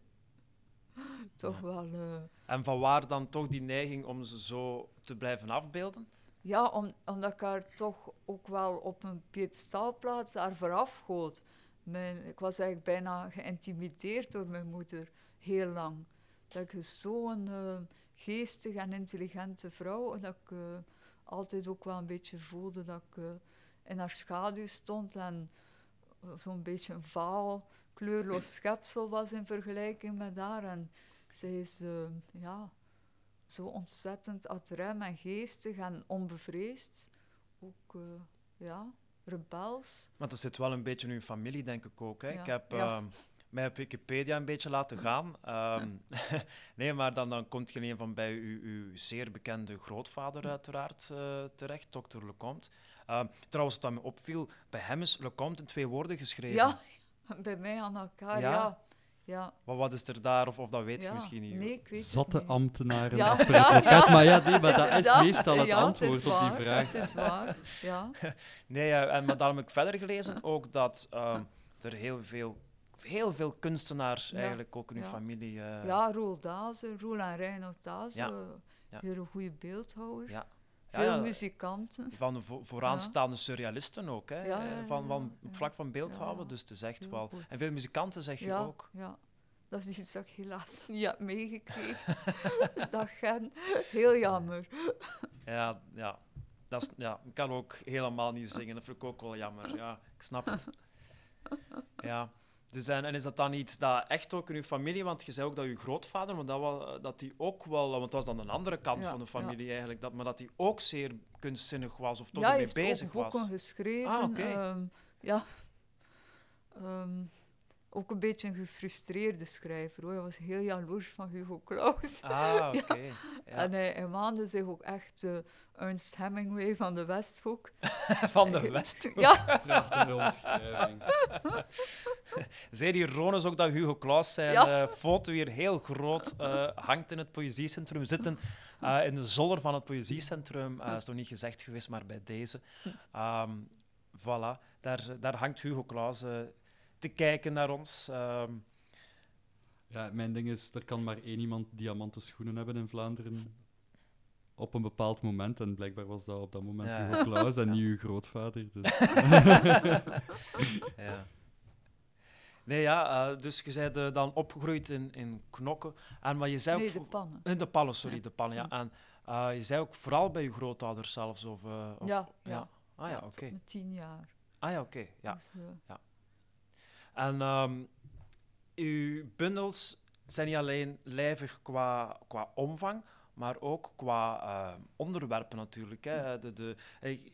toch wel... eh, En van waar dan toch die neiging om ze zo te blijven afbeelden? Ja, om, omdat ik haar toch ook wel op een piedestaalplaats daar vooraf goot. Mijn, ik was eigenlijk bijna geïntimideerd door mijn moeder, heel lang. Dat ik zo'n eh geestige en intelligente vrouw, en dat ik eh, altijd ook wel een beetje voelde dat ik eh, in haar schaduw stond en eh, zo'n beetje een vaal, kleurloos schepsel was in vergelijking met haar. En zij is, ja, zo ontzettend adrem en geestig en onbevreesd. Ook, ja, rebels. Want dat zit wel een beetje in uw familie, denk ik ook. Hè? Ja, Ik heb ja. Mij op Wikipedia een beetje laten gaan. Ehm, nee, maar dan, dan komt je in een van bij uw, uw zeer bekende grootvader uiteraard eh, terecht, dokter Lecomte. Ehm, trouwens, wat me opviel, bij hem is Lecomte in twee woorden geschreven. Ja, bij mij aan elkaar, Ja? ja. ja. Wat, wat is er daar, of, of dat weet je misschien niet? Nee, ik weet Zatte niet. ambtenaren Ja, achter ja. Maar ja, nee, maar dat is meestal het Ja, antwoord op die vraag. Het is waar, ja. Nee, eh, en maar dan heb ik verder gelezen ook dat ehm, er heel veel, heel veel kunstenaars Ja, eigenlijk ook in uw ja. familie... eh, Ja, Roel Dazen, Roel en Reinoud Dazen, Ja, eh, hele goede beeldhouwers. Veel muzikanten. Van de vo- vooraanstaande surrealisten ook, hè? Eh, van, van, vlak van beeldhouden, dus het is echt wel... goed. En veel muzikanten zeg je ook. ja. Dat is iets dat ik helaas niet heb meegekregen. dat gen. Heel jammer. Ja, ja. Dat is, ja, ik kan ook helemaal niet zingen, dat vind ik ook wel jammer. Ja, ik snap het. Ja. Dus en, en is dat dan iets dat echt ook in uw familie, want je zei ook dat uw grootvader, maar dat, wel, dat die ook wel, want dat was dan een andere kant Ja, van de ja. familie eigenlijk, dat, maar dat hij ook zeer kunstzinnig was of toch ja, hij ermee heeft bezig ook boeken was. geschreven. Ah, oké. ehm, ja. Ehm, ook een beetje een gefrustreerde schrijver. Hoor. Hij was heel jaloers van Hugo Claus. Ah, oké. Ja. En hij, hij waande zich ook echt eh, Ernst Hemingway van de Westhoek. Van de West. Ja, Prachtige omschrijving. Zeer ironisch ook dat Hugo Claus zijn Ja. eh, foto hier heel groot eh, hangt in het Poëziecentrum. We zitten eh, in de zolder van het Poëziecentrum. Eh is nog niet gezegd geweest, maar bij deze. Ehm voilà, daar, daar hangt Hugo Claus eh, te kijken naar ons. Ehm, Ja, mijn ding is, er kan maar één iemand diamanten schoenen hebben in Vlaanderen op een bepaald moment. En blijkbaar was dat op dat moment Ja. Hugo Claus en niet uw grootvader. Dus. ja. Nee, ja, eh, dus je bent eh, dan opgegroeid in, in Knokken. En, maar je zei nee, ook... de pannen. In de pallen, sorry, Ja. de pallen, ja. En eh, je zei ook vooral bij je grootouders zelfs, of... eh, of Ja, ja. Ah ja, oké. Met tien jaar. Ah ja, oké, ja. Dus, eh, En ehm, uw bundels zijn niet alleen lijvig qua, qua omvang, maar ook qua eh, onderwerpen natuurlijk. Hè. De, de, ik,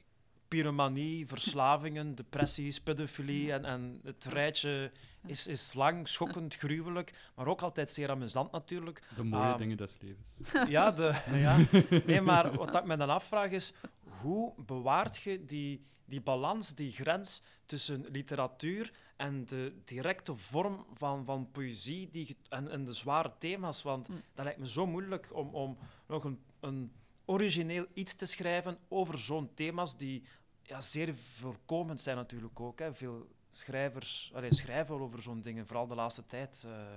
pyromanie, verslavingen, depressies, pedofilie en, en het rijtje is, is lang, schokkend, gruwelijk, maar ook altijd zeer amusant natuurlijk. De mooie Ah. dingen des levens. Ja, de, ja. Nee, maar wat ik me dan afvraag is, hoe bewaart je die, die balans, die grens tussen literatuur en de directe vorm van, van poëzie die, en, en de zware thema's? Want Mm. dat lijkt me zo moeilijk om, om nog een, een origineel iets te schrijven over zo'n thema's die ja, zeer voorkomend zijn natuurlijk ook. Hè. Veel schrijvers allee, schrijven al over zo'n dingen, vooral de laatste tijd. eh.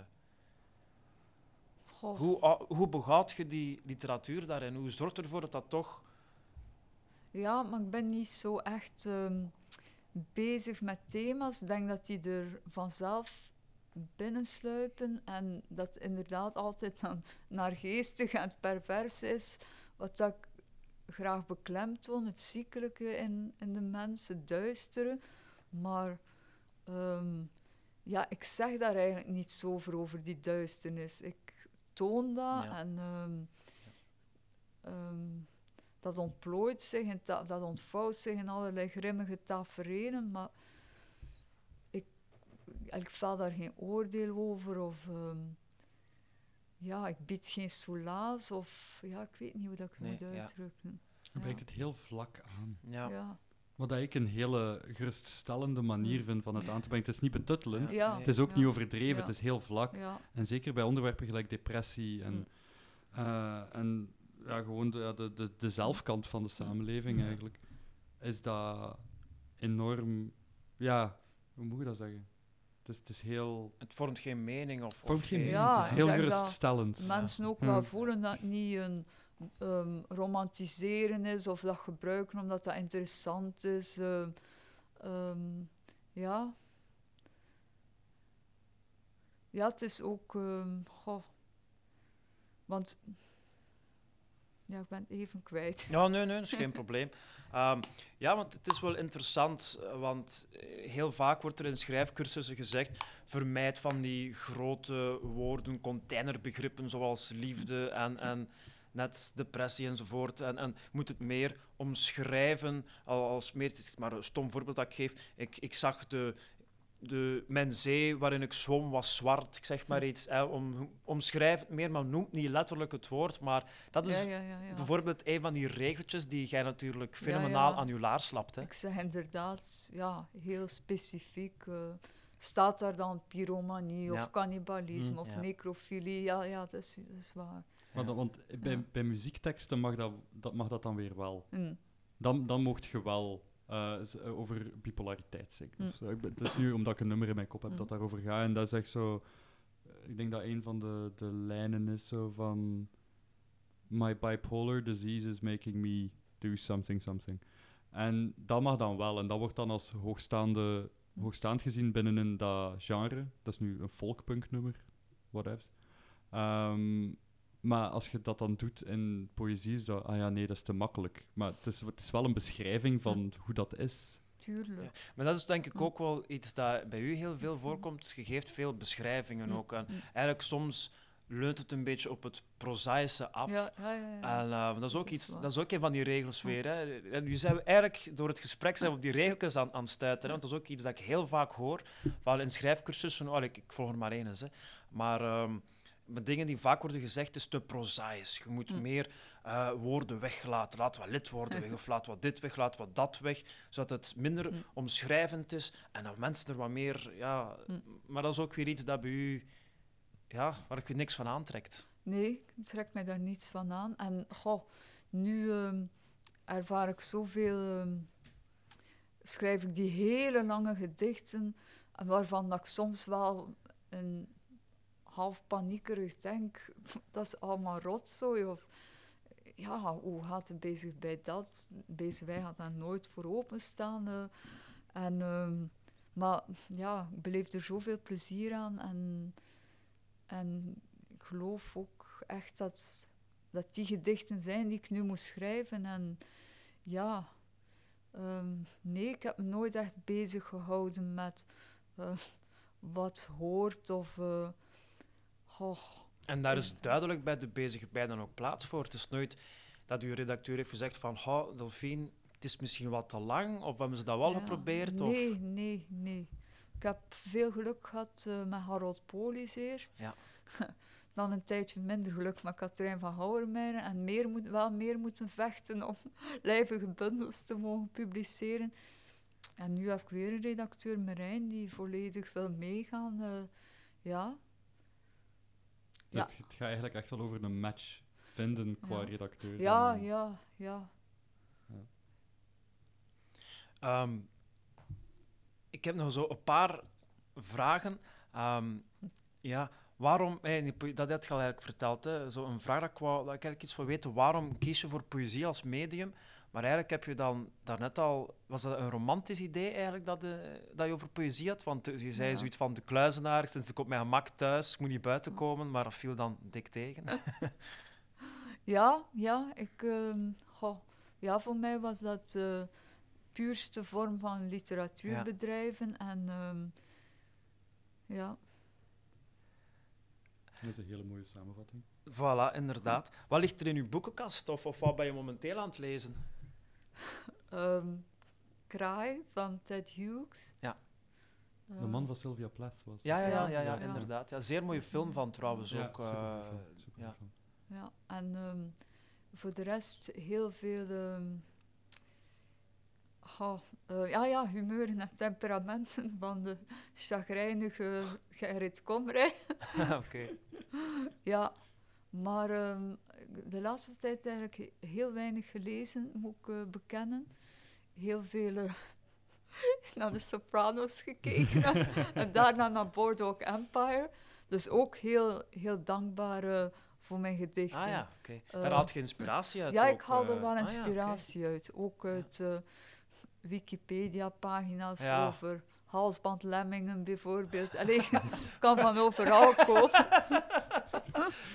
Hoe, ah, hoe behoud je die literatuur daarin? Hoe zorgt ervoor dat dat toch... Ja, maar ik ben niet zo echt ehm, bezig met thema's. Ik denk dat die er vanzelf binnensluipen en dat inderdaad altijd dan naar geestig en pervers is. Wat dat ik graag beklemtoon, het ziekelijke in, in de mensen, het duistere. Maar ehm, ja, ik zeg daar eigenlijk niets over, over die duisternis. Ik toon dat Ja. en ehm, dat ontplooit zich en ta- dat ontvouwt zich in allerlei grimmige tafereelen, maar ik, ik vel daar geen oordeel over of ehm, ja, ik bied geen soelaas of ja, ik weet niet hoe dat ik het Nee, moet ja. uitdrukken. Je brengt het heel vlak aan. Ja. Ja. Wat dat ik een hele geruststellende manier vind van het aan te brengen. Het is niet betuttelend. Ja. Nee. Het is ook Ja. niet overdreven, Ja. het is heel vlak. Ja. En zeker bij onderwerpen gelijk depressie en, Mm. eh, en ja, gewoon de, ja, de, de, de zelfkant van de samenleving Mm. eigenlijk, is dat enorm, ja, hoe moet je dat zeggen? Het is, het is heel, Het vormt geen mening of... vormt of geen mening, Ja, het is heel geruststellend. mensen ook Ja. wel voelen dat het niet een ehm, romantiseren is of dat gebruiken omdat dat interessant is. ehm, ehm, ja. Ja, het is ook. ehm, goh. Want. Ja, ik ben het even kwijt. Ja, nee, nee, dat is geen probleem. Ehm, ja, want het is wel interessant, eh, want eh, heel vaak wordt er in schrijfcursussen gezegd, vermijd van die grote woorden, containerbegrippen zoals liefde en, en net depressie enzovoort. En, en moet het meer omschrijven al- als meer, het is maar een stom voorbeeld dat ik geef. Ik, ik zag de, de, mijn zee waarin ik zwom was zwart, ik zeg maar iets. Hè, om, omschrijf het meer, maar noemt niet letterlijk het woord, maar dat is Ja, ja, ja, ja. Bijvoorbeeld een van die regeltjes die jij natuurlijk fenomenaal ja. aan je laars slapt. Hè? Ik zeg inderdaad, ja, heel specifiek. eh, staat daar dan pyromanie Ja. of cannibalisme Mm, of ja. necrofilie? Ja, ja dat, is, dat is waar. Maar dat- want bij, Ja. bij muziekteksten mag dat, dat, mag dat dan weer wel. Mm. Dan, dan mocht je wel eh, eh, over bipolariteit zingen. Mm. zo. Ik ben- Het is nu omdat ik een nummer in mijn kop heb Mm. dat daarover gaat. En dat is echt zo... eh, Ik denk dat een van de, de lijnen is zo van... My bipolar disease is making me do something, something. En dat mag dan wel. En dat wordt dan als hoogstaande, Mm. hoogstaand gezien binnen in dat genre. Dat is nu een folkpunk nummer. Whatever. Ehm, maar als je dat dan doet in poëzie, is dat... Ah ja, nee, dat is te makkelijk. Maar het is, het is wel een beschrijving van hoe dat is. Tuurlijk. Ja. Maar dat is denk ik Mm. ook wel iets dat bij u heel veel voorkomt. Je geeft veel beschrijvingen Mm, ook. En eigenlijk soms leunt het een beetje op het prozaïsche af. Ja, ja, ja. ja. En eh, dat, is ook iets, dat is ook een van die regels weer. Hè. En nu zijn we eigenlijk door het gesprek zijn we op die regeltjes aan, aan het stuiten. Hè. Want dat is ook iets dat ik heel vaak hoor. Van in schrijfcursussen, oh, ik, ik volg er maar één eens. Hè. Maar ehm, met dingen die vaak worden gezegd, is te prozaïs. Je moet Mm. meer eh, woorden weglaten. Laat wat lidwoorden weg, of laat wat dit weg, laat wat dat weg. Zodat het minder Mm. omschrijvend is en dat mensen er wat meer... Ja, Mm. Maar dat is ook weer iets dat bij u... Ja, waar je niks van aantrekt. Nee, ik trek mij daar niets van aan. En goh, nu ehm, ervaar ik zoveel. ehm, schrijf ik die hele lange gedichten, en waarvan dat ik soms wel een half paniekerig denk: dat is allemaal rotzooi. Of ja, hoe gaat het bezig bij dat? Bezig wij gaat daar nooit voor openstaan. eh. en, ehm, maar ja, ik beleef er zoveel plezier aan. En, en ik geloof ook echt dat, dat die gedichten zijn die ik nu moet schrijven. En ja, ehm, nee, ik heb me nooit echt bezig gehouden met eh, wat hoort of. eh, goh, En daar is duidelijk bij de bezige bij dan ook plaats voor. Het is nooit dat uw redacteur heeft gezegd van, oh, Delphine, het is misschien wat te lang? Of hebben ze dat wel Ja, geprobeerd? Nee, Of... nee, nee. Ik heb veel geluk gehad eh, met Harold Polis eerst. Ja. Dan een tijdje minder geluk met Katrijn van Houwermeijer. En meer moet, wel meer moeten vechten om lijvige bundels te mogen publiceren. En nu heb ik weer een redacteur, Marijn, die volledig wil meegaan. eh, ja, Ja. Het, het gaat eigenlijk echt wel over een match vinden qua Ja. redacteur. ja, dan- ja, ja. Ehm, ik heb nog zo een paar vragen. Ehm, ja, waarom, hey, poë- dat had je al eigenlijk verteld, hè? zo een vraag dat ik, wou, dat ik eigenlijk iets wil weten. Waarom kies je voor poëzie als medium? Maar eigenlijk heb je dan daarnet al, was dat een romantisch idee eigenlijk dat, eh, dat je over poëzie had? Want eh, je zei Ja. zoiets van de kluizenaar, sinds ik op mijn gemak thuis, ik moet niet buiten komen, maar dat viel dan dik tegen. Ja, ja, ik, ehm, goh, ja, voor mij was dat de puurste vorm van literatuur Ja. bedrijven. En ehm, ja, Dat is een hele mooie samenvatting. voilà, inderdaad. Wat ligt er in uw boekenkast? Of, of wat ben je momenteel aan het lezen? Ehm, Kraai van Ted Hughes. Ja. De man van Sylvia Plath was. Ja, ja, ja, Ja, inderdaad. Ja, zeer mooie film van trouwens Ja, ook. eh, ja. Ja, en ehm, voor de rest heel veel. ehm, eh, ja, ja, humeuren en temperamenten van de chagrijnige Gerrit Komrij. Oké. Ja, maar ehm, de laatste tijd eigenlijk he- heel weinig gelezen, moet ik eh, bekennen. Heel veel eh, naar de Sopranos gekeken en, daarna naar Boardwalk Empire. Dus ook heel, heel dankbaar eh, voor mijn gedichten. Ah ja, oké. Daar Eh, haalt je inspiratie uit Ja, ook, ik haal er wel Ah ja, inspiratie uit. Ook uit Wikipedia-pagina's Ja. over halsbandlemmingen bijvoorbeeld. Allee, het kan van overal komen.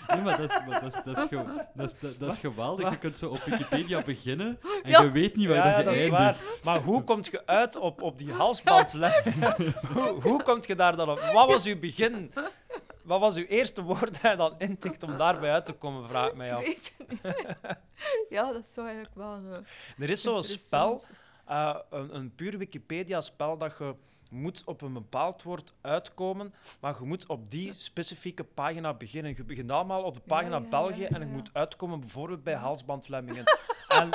Nee, maar dat is, maar dat is, dat is, ge- dat is, dat, is geweldig. Je kunt zo op Wikipedia beginnen en Ja. je weet niet waar Ja, dat je is eindigt. Maar hoe kom je uit op, op die halsbandlemming? hoe, hoe kom je daar dan op? Wat was uw begin? Wat was uw eerste woord dat je dan intikt om daarbij uit te komen, vraag ik mij Ik af. weet het niet. ja, dat zou eigenlijk wel. eh, Er is zo'n spel, eh, een, een puur Wikipedia-spel, dat je moet op een bepaald woord uitkomen, maar je moet op die specifieke pagina beginnen. Je begint allemaal op de pagina ja, België ja, en je moet uitkomen bijvoorbeeld bij halsbandlemmingen. en,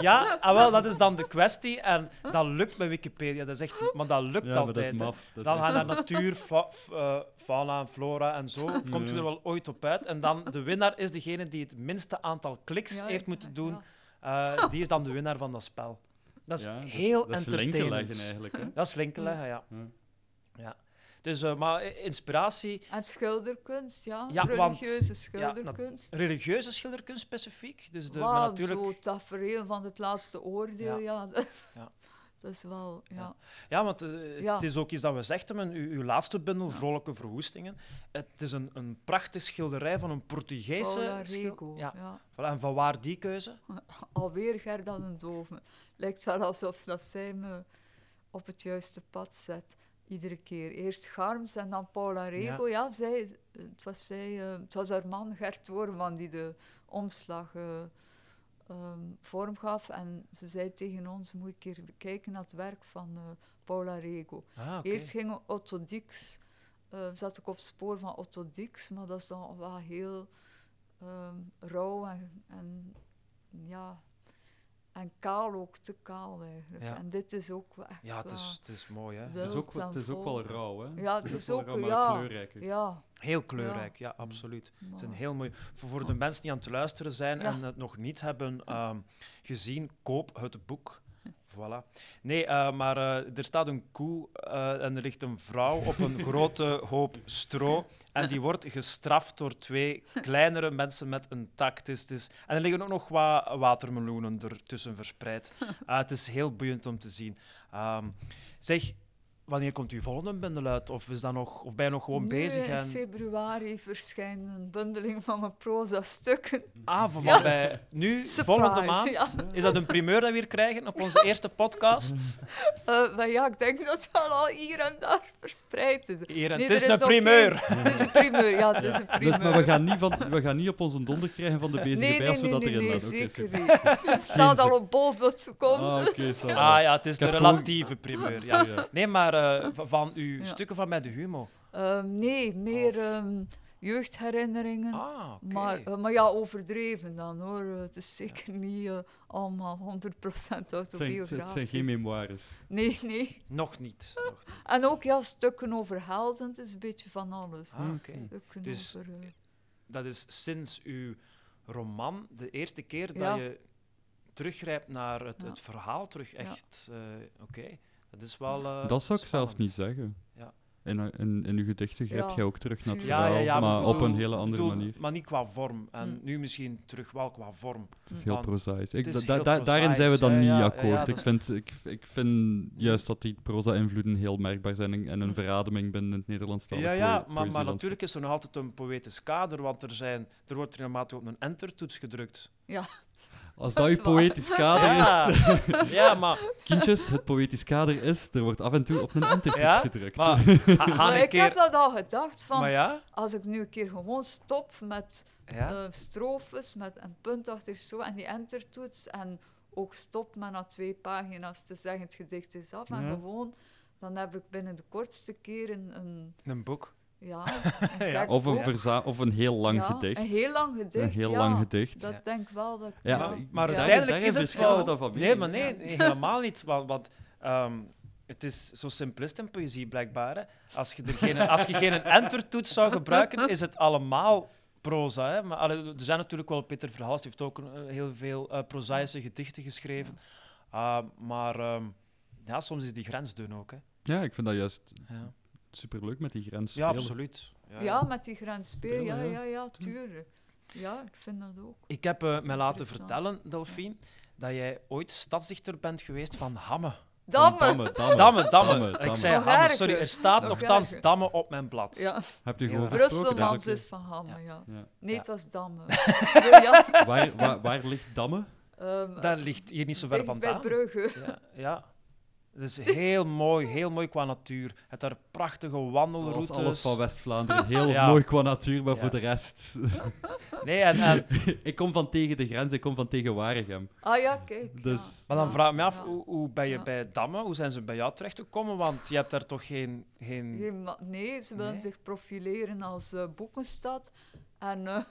ja, ah, wel, dat is dan de kwestie. En dat lukt bij Wikipedia. Dat is echt, maar dat lukt Ja, maar altijd. dat is hè. maf. Dat is Dan gaan naar natuur, fa- f- eh, fauna en flora en zo. Komt je Ja. er wel ooit op uit. En dan de winnaar is degene die het minste aantal kliks Ja, heeft moeten doen. Eh, die is dan de winnaar van dat spel. Dat is Ja, dat- heel dat is entertainend. eigenlijk. Hè. Dat is linken leggen, ja. Ja. ja. Dus, eh, maar inspiratie, En schilderkunst, ja. Ja, want- Religieuze schilderkunst. religieuze schilderkunst specifiek. Dus de, maar natuurlijk, Zo tafereel van het laatste oordeel, ja. Ja. dat is wel, ja. Ja. want eh, Ja. het is ook iets dat we zeggen, uw, uw laatste bundel, Vrolijke Verwoestingen. Het is een, een prachtig schilderij van een Portugese Rego, Ja. ja. Voilà, en van waar die keuze? Alweer Gerda een Dove. Lijkt wel alsof dat zij me op het juiste pad zet. Iedere keer. Eerst Garms en dan Paula Rego. Ja, zij, het, was zij, eh, het was haar man Gert Worman die de omslag eh, ehm, vorm gaf. En ze zei tegen ons, moet ik keer kijken naar het werk van eh, Paula Rego. Ah. Eerst ging Otto Dix, eh, zat ik op het spoor van Otto Dix, maar dat is dan wel heel ehm, rauw en, en ja, en kaal ook, te kaal eigenlijk. Ja. En dit is ook wel echt Ja, het wel- is, het is mooi, hè? Wel- Het is ook, wel- het is ook wel rauw, hè? Ja, het is wel ook- rauw, maar ja. kleurrijker. Ja, Heel kleurrijk, ja, absoluut. Het maar- zijn heel mooi. Voor, voor de mensen die aan het luisteren zijn Ja. en het nog niet hebben ehm, gezien, koop het boek. Voilà. Nee, eh, maar eh, er staat een koe eh, en er ligt een vrouw op een grote hoop stro. En die wordt gestraft door twee kleinere mensen met een tak. Het is- het is- En er liggen ook nog wat watermeloenen ertussen verspreid. Het is heel boeiend om te zien. Ehm, zeg, wanneer komt uw volgende bundel uit? Of, is dat nog, of ben je nog gewoon Nu bezig? in En... februari verschijnt een bundeling van mijn proza-stukken. Ah, van Ja. bij nu, Surprise, volgende maand, ja. is dat een primeur dat we hier krijgen op onze eerste podcast? Eh, maar ja, ik denk dat het al hier en daar verspreid is. Hier, en Nee, het is is een primeur. Het is een primeur, ja, het is een Dus, primeur. maar we gaan, niet van, we gaan niet op onze donder krijgen van de bezige nee, bij nee, als we nee, dat nee, erin nee, laten. Oké, zeker niet. Het staat al op bol.com. Ah, oké, dus- zo. Ah ja, het is de gewoon- relatieve primeur. Ja. Ja. Nee, maar eh, v- van uw Ja. stukken van bij de Humo. Ehm, nee, meer ehm, jeugdherinneringen. Ah, oké. Maar, eh, maar ja, overdreven dan hoor. Eh, Het is zeker niet eh, allemaal 100% Het zijn, autobiografisch. het zijn geen memoires. Nee, nee. Nog niet. Nog niet. En ook ja, stukken over helden. Het is een beetje van alles. Ah, Dus- over... Dat is sinds uw roman de eerste keer Ja. dat je teruggrijpt naar het, Ja. het verhaal terug echt. eh, oké, dat is wel. eh, dat zou ik zelf niet zeggen. Ja. In, in, in uw gedichten grijp Ja, jij ook terug naar het. Ja, verhaal, ja, ja, maar op een hele andere bedoel, manier. Maar niet qua vorm. En Mm. nu misschien terug wel qua vorm. Het is heel prozaïs. Da- da- daarin zijn we dan niet ja, ja, akkoord. ja, ik, vind, ik, ik vind juist dat die proza-invloeden heel merkbaar zijn en, en een Mm. verademing binnen het Nederlands Ja, ja maar, maar natuurlijk is er nog altijd een poëtisch kader, want er, zijn, er wordt regelmatig op een entertoets gedrukt. Als Dat uw poëtisch kader is, Ja, ja maar, kindjes, het poëtisch kader is, er wordt af en toe op een entertoets Ja, gedrukt. maar ik keer... heb dat al gedacht van... Ja, Als ik nu een keer gewoon stop met ja. eh, strofes met een punt achter zo en die entertoets en ook stop met na twee pagina's te zeggen het gedicht is af en Ja. gewoon dan heb ik binnen de kortste keer een, een een boek. Ja, Of een, verza- of een heel lang Ja, gedicht. Een heel lang gedicht, Een heel ja. lang gedicht. Dat Ja. denk ik wel dat ik Ja, maar uiteindelijk is het wel... Nee, maar nee, nee, helemaal niet. Want, want ehm, het is zo simplist in poëzie, blijkbaar. Hè. Als, je er geen, als je geen entertoets zou gebruiken, is het allemaal proza. Hè. Maar, allee, er zijn natuurlijk wel... Peter Verhals heeft ook eh, heel veel eh prozaïsche gedichten geschreven. Ah, maar ehm, ja, soms is die grens dun ook. Hè. Ja, ik vind dat juist Ja, superleuk met die grens ja spelen. absoluut. Ja, Ja, met die ja, Spelen, ja. ja, ja, tuurlijk. Ja, ik vind dat ook. Ik heb eh, mij laten vertellen, Delphine, dat jij ooit stadsdichter bent geweest van Hamme. Damme! Damme, damme. Damme, damme. Damme, Ik zei Nog Hamme, sorry. Er staat Nog nogthans. Damme op mijn blad. Ja, Heb je Ja. gewoon Brusselmans is van Hamme, ja. Ja. Nee, Ja. het was Damme. ja, waar, waar, waar ligt Damme? ehm, Dat ligt hier niet zo ver vandaan. bij Brugge. Ja, ja. Het is heel mooi, heel mooi qua natuur. Het heeft daar prachtige Zoals wandelroutes. alles van West-Vlaanderen. Heel Ja. mooi qua natuur, maar Ja. voor de rest... Nee, en, en, ik kom van tegen de grens, ik kom van tegen Waregem. Ah ja, kijk. Dus- ja. maar dan vraag ik me af, ja. hoe, hoe ben je Ja. bij Damme? Hoe zijn ze bij jou terechtgekomen? Want je hebt daar toch geen... geen... Nee, ze willen Nee? zich profileren als eh, boekenstad. En eh,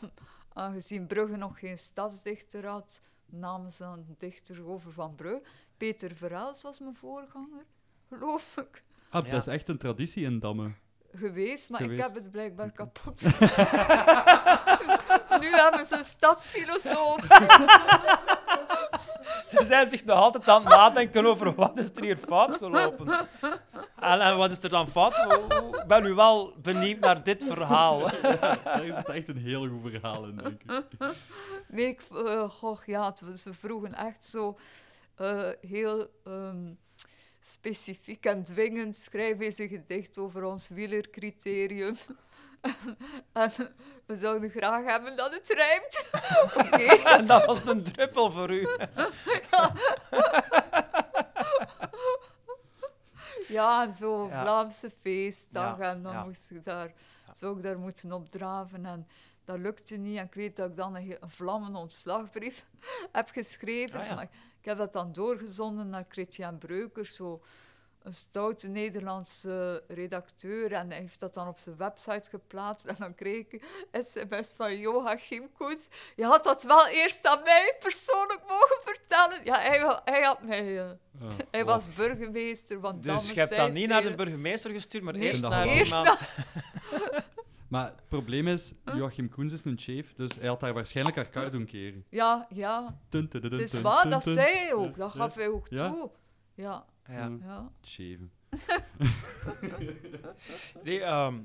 aangezien Brugge nog geen stadsdichter had, namen ze een dichter over van Brugge. Peter Verhaals was mijn voorganger, geloof ik, Ah, Ja. dat is echt een traditie in Damme. geweest. Maar Geweest. ik heb het blijkbaar kapot. Dus nu hebben ze een stadsfilosoof. Ze zijn zich nog altijd aan het nadenken over wat is er hier fout gelopen. En, en wat is er dan fout? Ik ben nu wel benieuwd naar dit verhaal. Daar is het echt een heel goed verhaal in, denk ik. Nee, ik, eh, goh, ja, het was- ze vroegen echt zo eh, heel ehm, specifiek en dwingend. Schrijf eens een gedicht over ons wielercriterium. en we zouden graag hebben dat het rijmt. Oké. En dat was een druppel voor u. Ja, en zo Ja. Vlaamse feestdag. Ja, En dan moest ik daar, zou ik daar moeten opdraven. En dat lukte niet. En ik weet dat ik dan een, een ontslagbrief heb geschreven. Ah, ja. Maar ik heb dat dan doorgezonden naar Christian Breukers, zo een stoute Nederlandse redacteur. En hij heeft dat dan op zijn website geplaatst. En dan kreeg ik een sms van Joachim Koets. Je had dat wel eerst aan mij persoonlijk mogen vertellen. Ja, hij, hij had mij... eh, hij was burgemeester van Dus Damme, je hebt dat niet naar de burgemeester gestuurd, maar Nee, eerst dat naar. Eerst iemand... Maar het probleem is, Joachim Koens is een chef, dus hij had daar waarschijnlijk haar kar doen keren. Ja, ja. Het is waar, dat zei hij ook. Dat gaf hij ook Ja? toe. Ja, Ja. Ja. Cheven. Nee, ehm,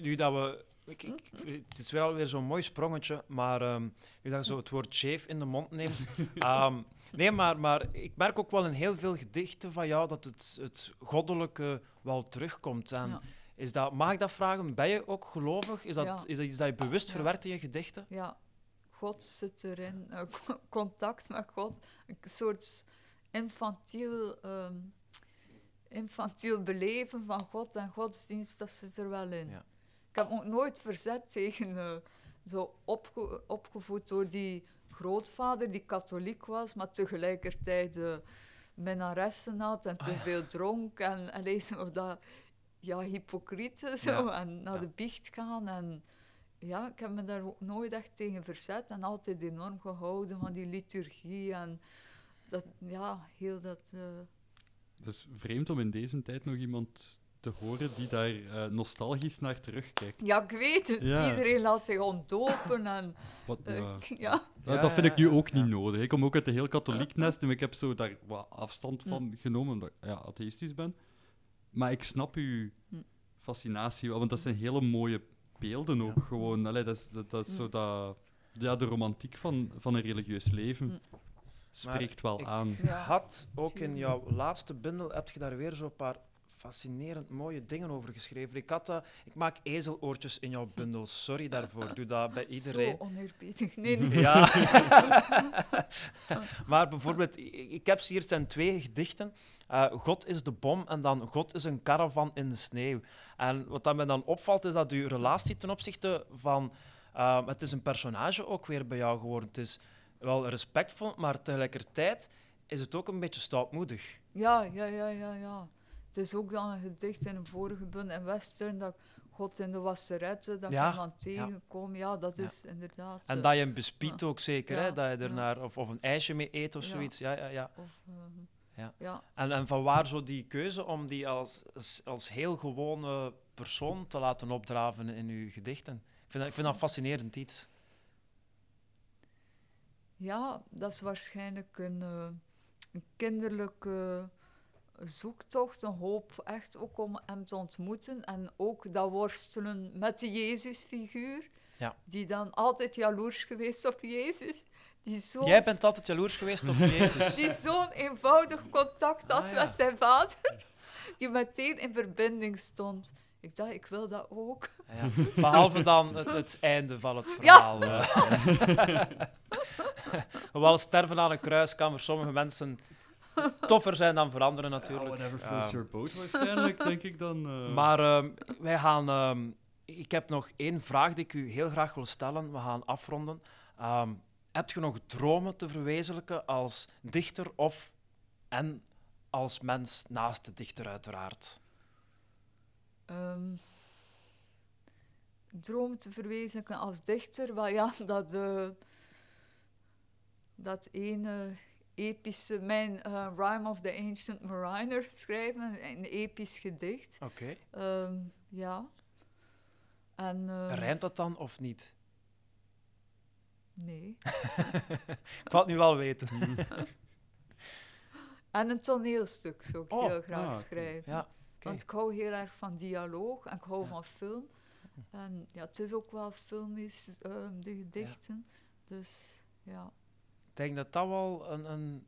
nu dat we... Ik, ik, het is wel alweer zo'n mooi sprongetje, maar ehm, nu dat je zo het woord chef in de mond neemt... ehm, Nee, maar, maar ik merk ook wel in heel veel gedichten van jou dat het, het goddelijke wel terugkomt. En Ja. Is dat, mag ik dat vragen? Ben je ook gelovig? Is dat, Ja. is dat iets dat je bewust verwerkt in je gedichten? Ja, God zit erin. eh, co- contact met God. Een soort infantiel, ehm, infantiel beleven van God en godsdienst, dat zit er wel in. Ja. Ik heb ook nooit verzet tegen eh, zo opge- opgevoed door die grootvader die katholiek was, maar tegelijkertijd uh, minnaressen had en te veel dronk en, en zo dat ja, hypocriete zo, Ja. en naar Ja. de biecht gaan en ja, ik heb me daar ook nooit echt tegen verzet en altijd enorm gehouden van die liturgie en dat, ja, heel dat... eh, Het is vreemd om in deze tijd nog iemand te horen die daar eh, nostalgisch naar terugkijkt. ja, ik weet het. Ja. Iedereen laat zich ontdopen en... Wat, eh, ja. ja. Ja, Ja, dat vind ik nu ook ja. niet nodig. Ik kom ook uit een heel katholiek nest en ik heb zo daar wat afstand van genomen, omdat ik ja, atheïstisch ben. Maar ik snap uw Hm. fascinatie wel, want dat zijn hele mooie beelden ook gewoon. Allee, dat is, dat, dat is Hm. zo dat, ja, de romantiek van, van een religieus leven Hm. spreekt wel ik- aan. Had ook in jouw laatste bundel, heb je daar weer zo'n paar fascinerend mooie dingen over geschreven. Ik, had dat, ik maak ezeloortjes in jouw bundel, sorry daarvoor. Doe dat bij iedereen. Zo oneerbiedig. Nee, nee. Ja. maar bijvoorbeeld, ik, heb hier zijn twee gedichten. Eh, God is de bom en dan God is een caravan in de sneeuw. En wat dat mij dan opvalt, is dat uw relatie ten opzichte van... eh, het is een personage ook weer bij jou geworden. Het is wel respectvol, maar tegelijkertijd is het ook een beetje stoutmoedig. Ja, ja, ja, ja, ja. Het is ook dan een gedicht in een vorige bundel in Western dat God in de wasserette, dat Ja, ik hem dan tegenkom. Ja, dat Ja. is inderdaad... En eh, dat je hem bespiedt ook zeker, hè? Dat je er naar, of, of een ijsje mee eet of zoiets. Ja, ja, ja. of, ehm, Ja. ja. En, en van waar zo die keuze om die als, als, als heel gewone persoon te laten opdraven in uw gedichten? Ik vind dat, ik vind dat fascinerend iets. Ja, dat is waarschijnlijk een, eh, een kinderlijke zoektocht, een hoop echt ook om hem te ontmoeten. En ook dat worstelen met de Jezusfiguur, Ja. die dan altijd jaloers geweest op Jezus. Die zo Jij bent altijd jaloers geweest op Jezus. die zo'n eenvoudig contact had Ah, ja. met zijn vader, die meteen in verbinding stond. Ik dacht, ik wil dat ook. Ja. Behalve dan het, het einde van het Ja. verhaal. eh. Hoewel sterven aan een kruis kan voor sommige mensen toffer zijn dan voor anderen natuurlijk. whatever floats your boat waarschijnlijk, denk ik dan. eh. Maar ehm, wij gaan. ehm, ik heb nog één vraag die ik u heel graag wil stellen. We gaan afronden. Ehm, heb je nog dromen te verwezenlijken als dichter of en als mens naast de dichter, uiteraard? Ehm, droom te verwezenlijken als dichter, wel ja, dat, eh, dat ene epische, mijn eh, Rhyme of the Ancient Mariner schrijven, een episch gedicht. Oké. Ehm, ja. En, ehm, Rijmt dat dan of niet? Nee. Ik wil het nu wel weten. En een toneelstuk zou ik Oh, heel graag ah, oké. schrijven. Ja. Want ik hou heel erg van dialoog en ik hou Ja. van film. En ja, het is ook wel filmisch, ehm, de gedichten. Dus ja. Ik denk dat dat wel een, een,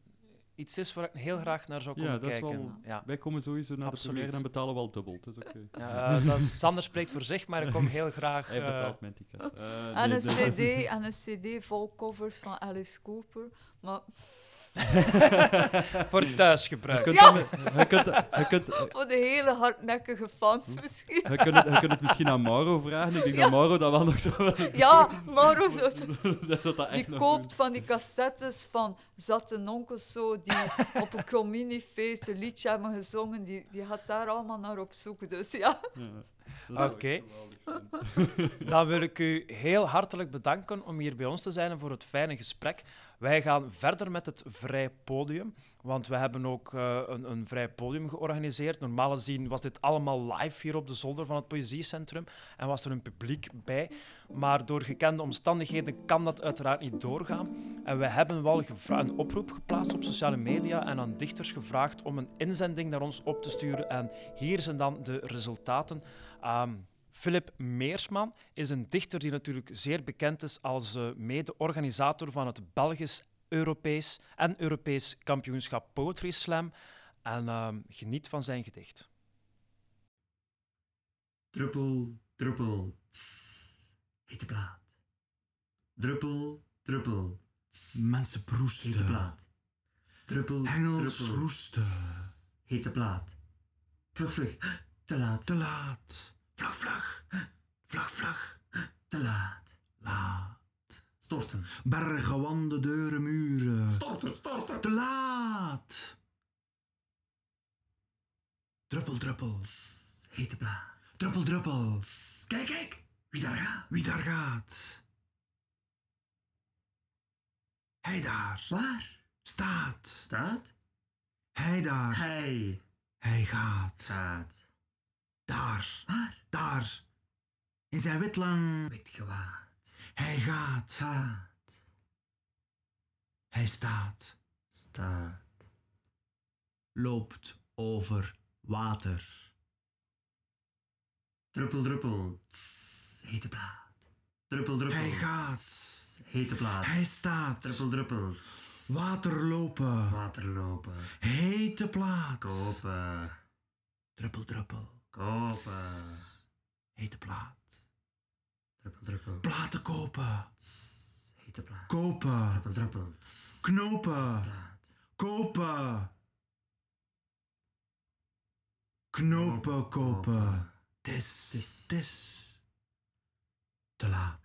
iets is waar ik heel graag naar zou Ja, komen dat is kijken. wel- Ja. Wij komen sowieso naar Absoluut. de première en betalen wel dubbel. Het is oké. Ja, eh, dat is, Sander spreekt voor zich, maar ik kom heel graag. Hij eh, betaalt mijn ticket. Eh, En nee, een nee. cd, en een cd vol covers van Alice Cooper. Maar voor thuisgebruik. Je kunt, Ja! dan- je kunt, je kunt, voor de hele hardnekkige fans misschien. je kunt, het, je kunt het misschien aan Mauro vragen. Ik denk Ja. dat Mauro dat wel nog zo... Ja, Mauro, zo, dat dat echt die koopt doet. van die cassettes van zatte onkels zo, die op een communiefeest een liedje hebben gezongen. Die, die gaat daar allemaal naar op zoek. Dus ja. Oké. Dan wil ik u heel hartelijk bedanken om hier bij ons te zijn en voor het fijne gesprek. Wij gaan verder met het vrij podium, want we hebben ook eh, een, een vrij podium georganiseerd. Normaal gezien was dit allemaal live hier op de zolder van het Poëziecentrum en was er een publiek bij. Maar door gekende omstandigheden kan dat uiteraard niet doorgaan. En we hebben wel een oproep geplaatst op sociale media en aan dichters gevraagd om een inzending naar ons op te sturen. En hier zijn dan de resultaten. Ehm, Philip Meersman is een dichter die natuurlijk zeer bekend is als eh, mede-organisator van het Belgisch Europees en Europees kampioenschap Poetry Slam. En ehm, geniet van zijn gedicht. Druppel, druppel, tss, hete plaat. Druppel, druppel, tss, Mensen hete proesten. plaat. Druppel, Hengels druppel, roesten. tss, hete plaat. Vlug, vlug, te laat, Te laat. Vlug, vlug. Vlug, vlug. te laat. Laat. Storten, Bergen, wanden, deuren, muren. storten, storten. Te laat. Druppel, druppel. Tss, hete plaat. Druppel, druppel. Tss, Kijk, kijk, wie daar gaat. Wie daar gaat? Hij daar. Waar Staat. staat Hij daar. hij? Hij gaat. Gaat. Daar. Waar? Daar. In zijn wit lang. Wit gewaad. Hij gaat. Gaat. Hij staat. Staat. Loopt over water. Druppel, druppel. Tss, hete plaat. Druppel, druppel. Hij gaat. Tss, hete plaat. Hij staat. Druppel, druppel. Tss, Water lopen. water lopen. Hete plaat. Kopen. Druppel, druppel. Kopen. Hete plaat. Druppel, druppel. Platen kopen. Tss, hete plaat. Kopen. Druppel, druppel. Tss, Knopen. plaat. Kopen. Knopen kopen. Tis. Tis. Tis. Te laat.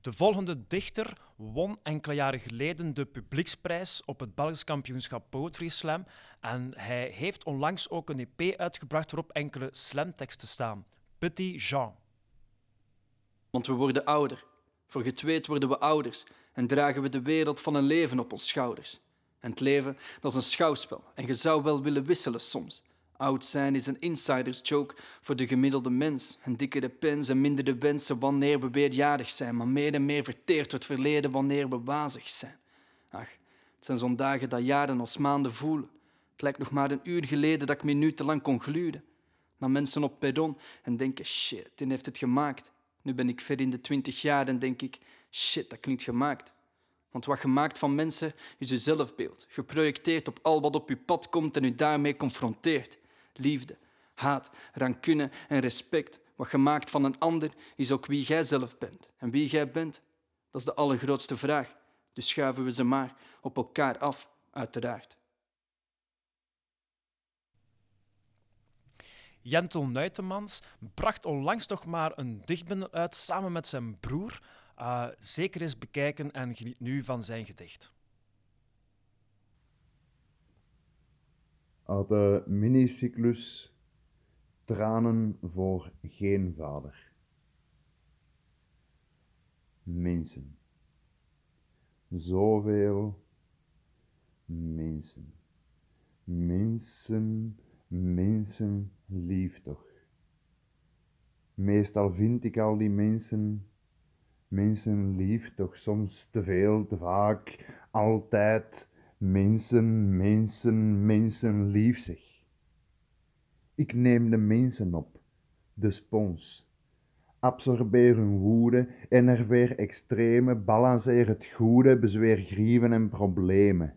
De volgende dichter won enkele jaren geleden de publieksprijs op het Belgisch kampioenschap Poetry Slam. En hij heeft onlangs ook een EP uitgebracht waarop enkele slamteksten staan. Petit Jean. Want we worden ouder. Voor getweet worden we ouders en dragen we de wereld van een leven op ons schouders. En het leven, dat is een schouwspel en je zou wel willen wisselen soms. Oud zijn is een insiders joke voor de gemiddelde mens. En dikkere pens en mindere wensen wanneer we weerjarig zijn, maar meer en meer verteerd het verleden wanneer we wazig zijn. Ach, het zijn zo'n dagen dat jaren als maanden voelen. Het lijkt nog maar een uur geleden dat ik minutenlang kon gluren. Naar mensen op perron en denken, shit, die heeft het gemaakt. Nu ben ik ver in de twintig jaar en denk ik, shit, dat klinkt gemaakt. Want wat gemaakt van mensen is uw zelfbeeld, geprojecteerd op al wat op uw pad komt en u daarmee confronteert. Liefde, haat, rancune en respect. Wat gemaakt van een ander is ook wie jij zelf bent. En wie jij bent, dat is de allergrootste vraag. Dus schuiven we ze maar op elkaar af, uiteraard. Jentel Nuitemans bracht onlangs nog maar een dichtbundel uit samen met zijn broer. Uh, zeker eens bekijken en geniet nu van zijn gedicht. Uit de minicyclus Tranen voor geen vader. Mensen. Zoveel mensen. Mensen, mensen lief toch. Meestal vind ik al die mensen, mensen lief toch soms te veel, te vaak, altijd. Mensen, mensen, mensen lief zich. Ik neem de mensen op, de spons. Absorbeer hun woede, enerveer extreme, balanceer het goede, bezweer grieven en problemen.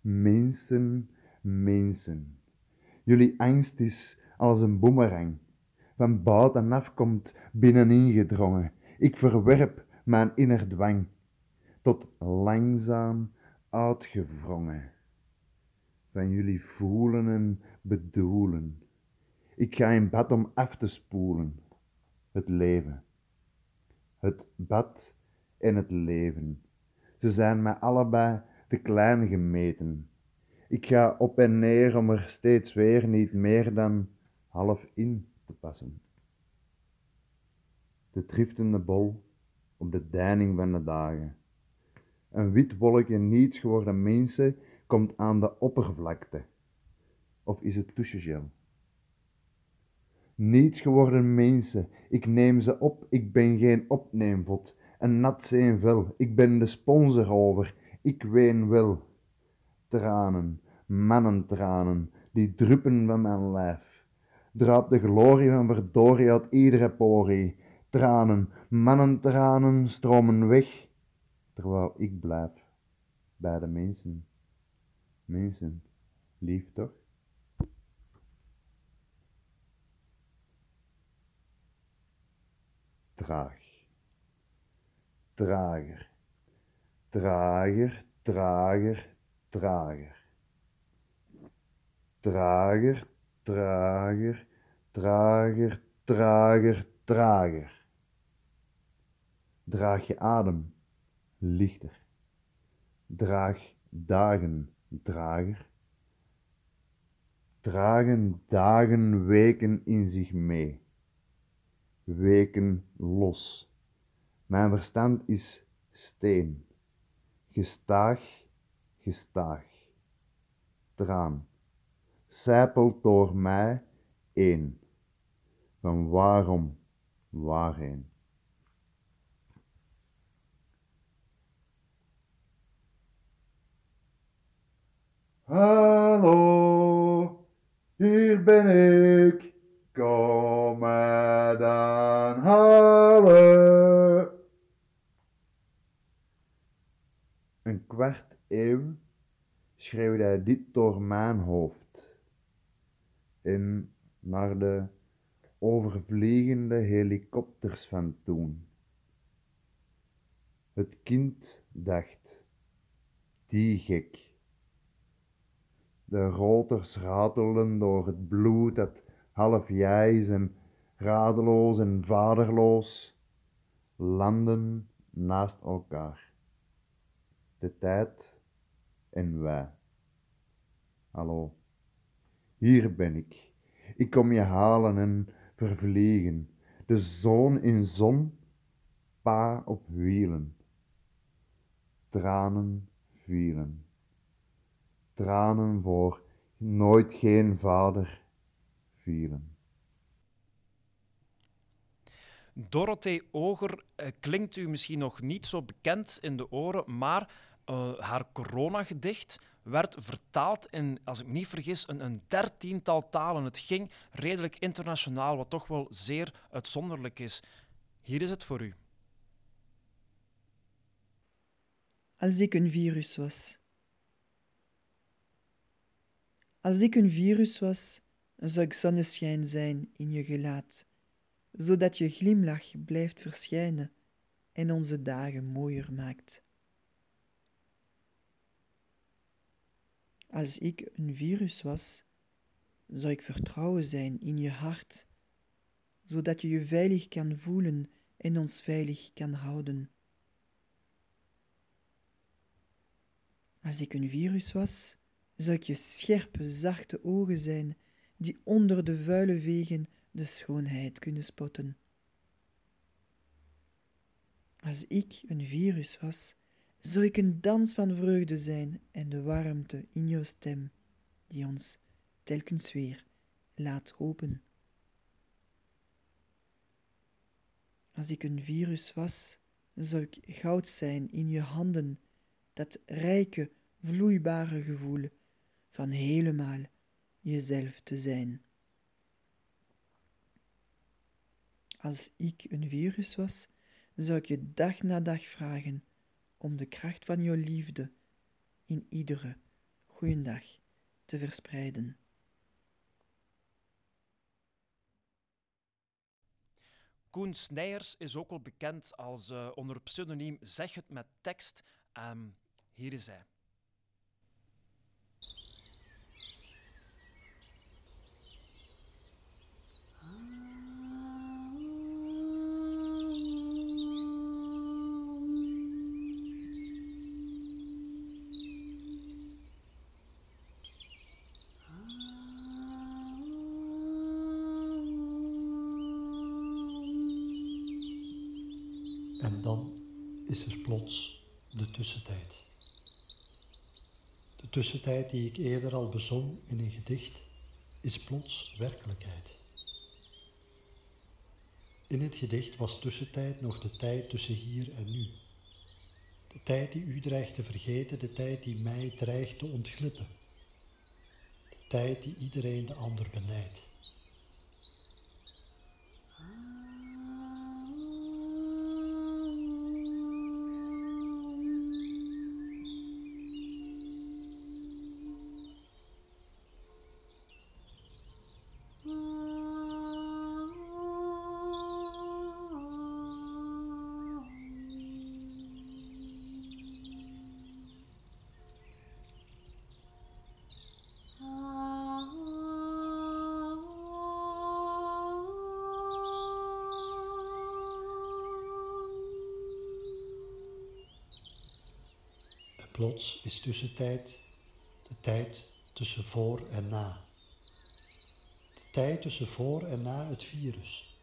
Mensen, mensen. Jullie angst is als een boemerang. Van buitenaf komt binnenin gedrongen. Ik verwerp mijn inner dwang. Tot langzaam uitgewrongen. Van jullie voelen en bedoelen. Ik ga in bad om af te spoelen. Het leven. Het bad en het leven. Ze zijn mij allebei te klein gemeten. Ik ga op en neer om er steeds weer niet meer dan half in te passen. De driftende bol op de deining van de dagen. Een wit wolkje niets geworden mensen komt aan de oppervlakte. Of is het tusjengel? Niets geworden mensen, ik neem ze op, ik ben geen opneemvot. Een nat vel, ik ben de sponsor over, ik ween wel. Tranen, mannentranen, die druppen van mijn lijf. Druipt de glorie van verdorie uit iedere porie. Tranen, mannentranen stromen weg, terwijl ik blijf bij de mensen. Mensen, lief toch? Traag. Trager. Trager, trager, trager. Trager, trager, trager, trager, trager. Draag je adem lichter. Draag dagen drager. Dragen dagen weken in zich mee. Weken los. Mijn verstand is steen. Gestaag, gestaag. Traan. Zijpelt door mij één. Van waarom, waarheen. Hallo, hier ben ik. Kom mij dan halen. Een kwart eeuw schreeuwde hij dit door mijn hoofd. En naar de overvliegende helikopters van toen. Het kind dacht, die gek. De roters ratelden door het bloed dat half jijs en radeloos en vaderloos landen naast elkaar. De tijd en wij. Hallo, hier ben ik. Ik kom je halen en vervliegen. De zoon in zon, pa op wielen. Tranen vielen. Tranen voor nooit geen vader vielen. Dorothee Oger eh, klinkt u misschien nog niet zo bekend in de oren, maar uh, haar coronagedicht werd vertaald in, als ik me niet vergis, een, een dertiental talen. Het ging redelijk internationaal, wat toch wel zeer uitzonderlijk is. Hier is het voor u. Als ik een virus was. Als ik een virus was, zou ik zonneschijn zijn in je gelaat, zodat je glimlach blijft verschijnen en onze dagen mooier maakt. Als ik een virus was, zou ik vertrouwen zijn in je hart, zodat je je veilig kan voelen en ons veilig kan houden. Als ik een virus was, zou ik je scherpe, zachte ogen zijn, die onder de vuile wegen de schoonheid kunnen spotten. Als ik een virus was, zou ik een dans van vreugde zijn en de warmte in jouw stem, die ons telkens weer laat hopen. Als ik een virus was, zou ik goud zijn in je handen, dat rijke, vloeibare gevoel van helemaal jezelf te zijn. Als ik een virus was, zou ik je dag na dag vragen om de kracht van jouw liefde in iedere goeiedag te verspreiden. Koen Snijers is ook wel bekend als uh, onder pseudoniem Zeg het met tekst. Um, hier is hij. En dan is er plots de tussentijd. De tussentijd die ik eerder al bezong in een gedicht, is plots werkelijkheid. In het gedicht was tussentijd nog de tijd tussen hier en nu. De tijd die u dreigt te vergeten, de tijd die mij dreigt te ontglippen. De tijd die iedereen de ander benijdt. Plots is tussentijd de tijd tussen voor en na. De tijd tussen voor en na het virus.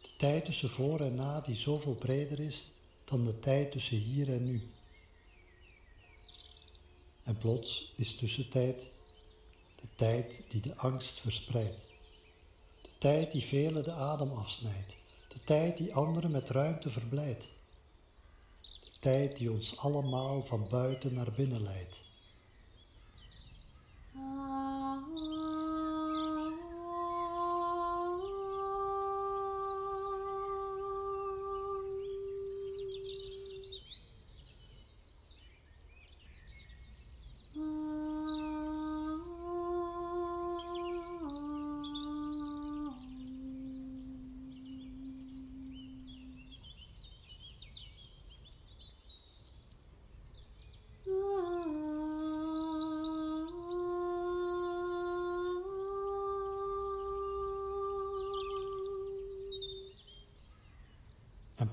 De tijd tussen voor en na die zoveel breder is dan de tijd tussen hier en nu. En plots is tussentijd de tijd die de angst verspreidt. De tijd die velen de adem afsnijdt. De tijd die anderen met ruimte verblijdt. Tijd die ons allemaal van buiten naar binnen leidt.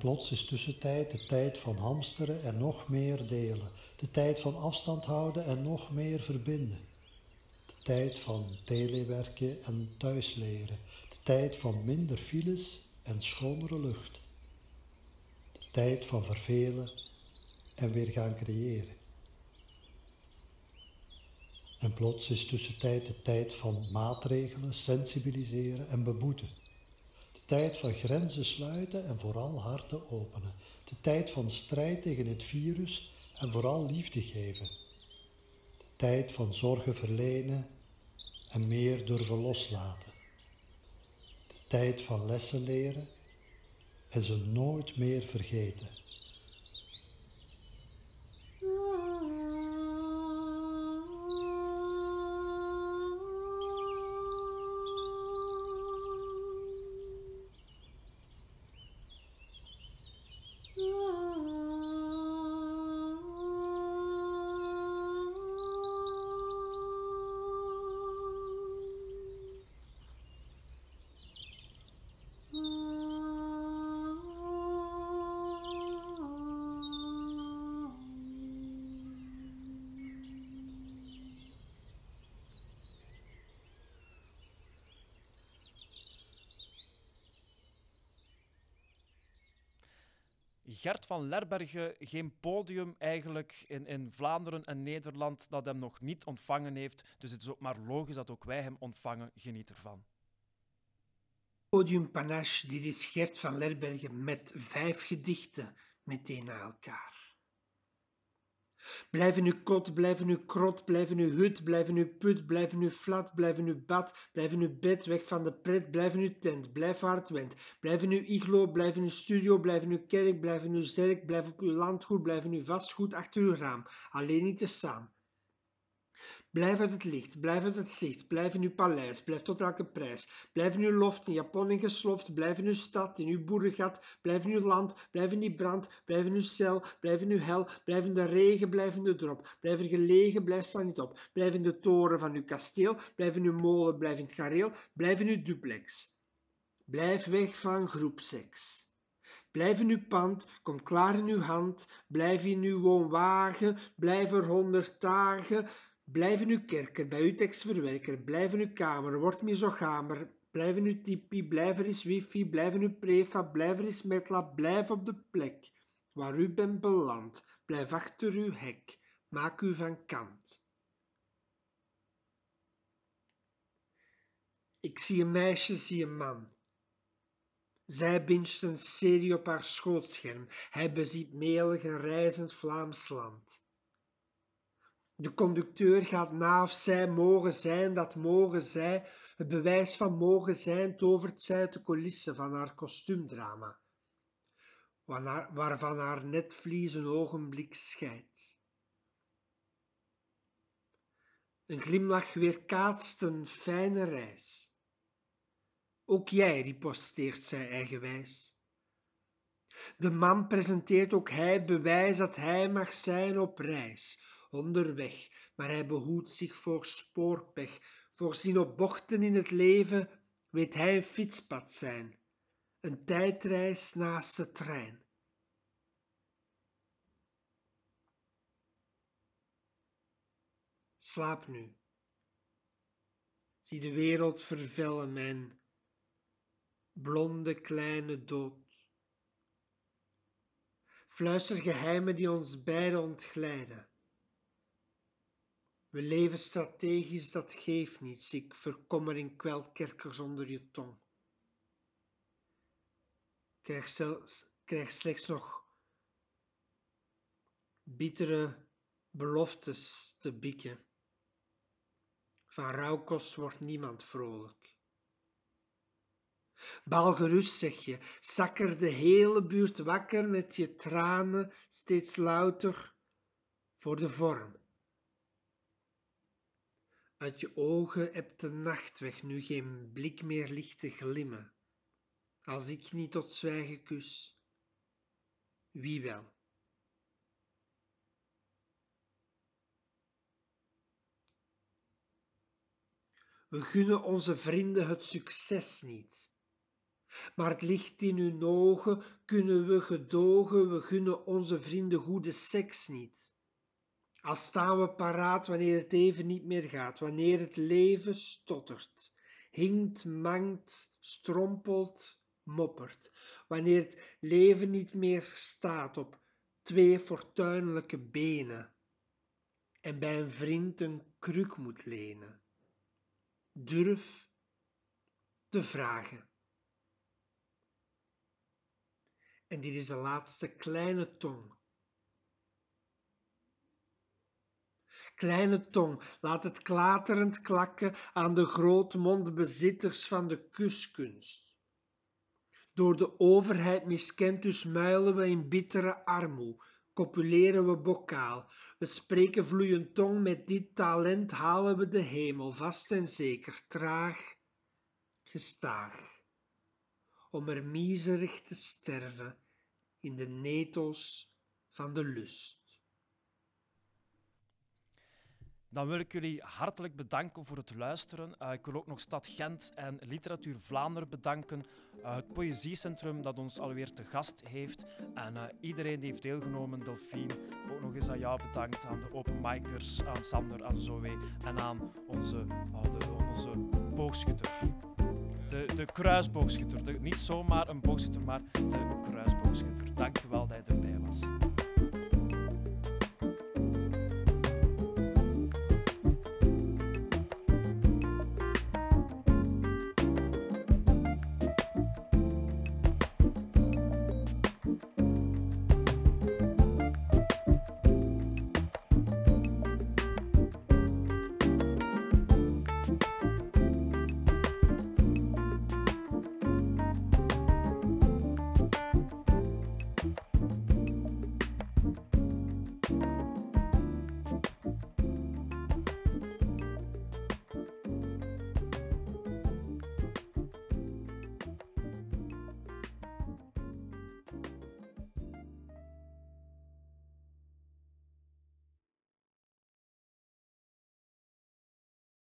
Plots is tussentijd de tijd van hamsteren en nog meer delen. De tijd van afstand houden en nog meer verbinden. De tijd van telewerken en thuisleren. De tijd van minder files en schonere lucht. De tijd van vervelen en weer gaan creëren. En plots is tussentijd de tijd van maatregelen, sensibiliseren en beboeten. Tijd van grenzen sluiten en vooral harten openen. De tijd van strijd tegen het virus en vooral liefde geven. De tijd van zorgen verlenen en meer durven loslaten. De tijd van lessen leren en ze nooit meer vergeten. Gert van Lerbergen geen podium eigenlijk in, in Vlaanderen en Nederland dat hem nog niet ontvangen heeft. Dus het is ook maar logisch dat ook wij hem ontvangen. Geniet ervan. Podium Panache, dit is Gert van Lerbergen met vijf gedichten meteen na elkaar. Blijven uw kot, blijven uw krot, blijven uw hut, blijven uw put, blijven uw flat, blijven uw bad, blijven uw bed, weg van de pret, blijven uw tent, blijf het went, blijven uw iglo, blijven uw studio, blijven uw kerk, blijven uw zerk, blijf op uw landgoed, blijven uw vastgoed achter uw raam, alleen niet te samen. Blijf uit het licht, blijf uit het zicht, blijf in uw paleis, blijf tot elke prijs. Blijf in uw loft, in Japon en gesloft, blijf in uw stad, in uw boerengat, blijf in uw land, blijf in die brand, blijf in uw cel, blijf in uw hel, blijf in de regen, blijf in de drop, blijf er gelegen, blijf sta niet op, blijf in de toren van uw kasteel, blijf in uw molen, blijf in het gareel, blijf in uw duplex. Blijf weg van groepseks. Blijf in uw pand, kom klaar in uw hand, blijf in uw woonwagen, blijf er honderd dagen, Blijf in uw kerken, bij uw tekstverwerker, blijf in uw kamer, word meer zo gamer, blijf in uw tipi, blijf er is wifi, blijf in uw prefab, blijf er is metlab, blijf op de plek waar u bent beland, blijf achter uw hek, maak u van kant. Ik zie een meisje, zie een man. Zij binst een serie op haar schootscherm, hij beziet melig een reizend Vlaams land. De conducteur gaat na of zij mogen zijn, dat mogen zij. Het bewijs van mogen zijn tovert zij uit de coulissen van haar kostuumdrama, waarvan haar netvlies een ogenblik scheidt. Een glimlach weerkaatst een fijne reis. Ook jij, riposteert zij eigenwijs. De man presenteert ook hij bewijs dat hij mag zijn op reis onderweg, maar hij behoedt zich voor spoorpech. Voorzien op bochten in het leven weet hij een fietspad zijn, een tijdreis naast de trein. slaap nu. Zie de wereld vervellen, mijn blonde kleine dood. Fluister geheimen die ons beiden ontglijden. We leven strategisch, dat geeft niets. Ik verkommer in kwelkerkers onder je tong. Krijg, zelfs, krijg slechts nog bittere beloftes te bikken. Van rouwkost wordt niemand vrolijk. Bal gerust, zeg je, zakker de hele buurt wakker met je tranen steeds louter voor de vorm. Uit je ogen hebt de nachtweg nu geen blik meer licht te glimmen. Als ik niet tot zwijgen kus, wie wel? We gunnen onze vrienden het succes niet. Maar het licht in hun ogen kunnen we gedogen, we gunnen onze vrienden goede seks niet. Al staan we paraat wanneer het even niet meer gaat, wanneer het leven stottert, hinkt, mangt, strompelt, moppert, wanneer het leven niet meer staat op twee fortuinlijke benen en bij een vriend een kruk moet lenen. Durf te vragen. En dit is de laatste kleine tong. Kleine tong, laat het klaterend klakken aan de grootmondbezitters van de kuskunst. Door de overheid miskend, dus muilen we in bittere armoe, copuleren we bokaal. We spreken vloeiend tong, met dit talent halen we de hemel, vast en zeker, traag, gestaag om er miserig te sterven in de netels van de lust. Dan wil ik jullie hartelijk bedanken voor het luisteren. Uh, ik wil ook nog Stad Gent en Literatuur Vlaanderen bedanken. Uh, het Poëziecentrum dat ons alweer te gast heeft. En uh, iedereen die heeft deelgenomen, Delphine, ook nog eens aan jou bedankt. Aan de open micers, aan Sander, aan Zoe en aan onze, oh, de, onze boogschutter. De, de kruisboogschutter. Niet zomaar een boogschutter, maar de kruisboogschutter. Dank je wel dat je erbij was.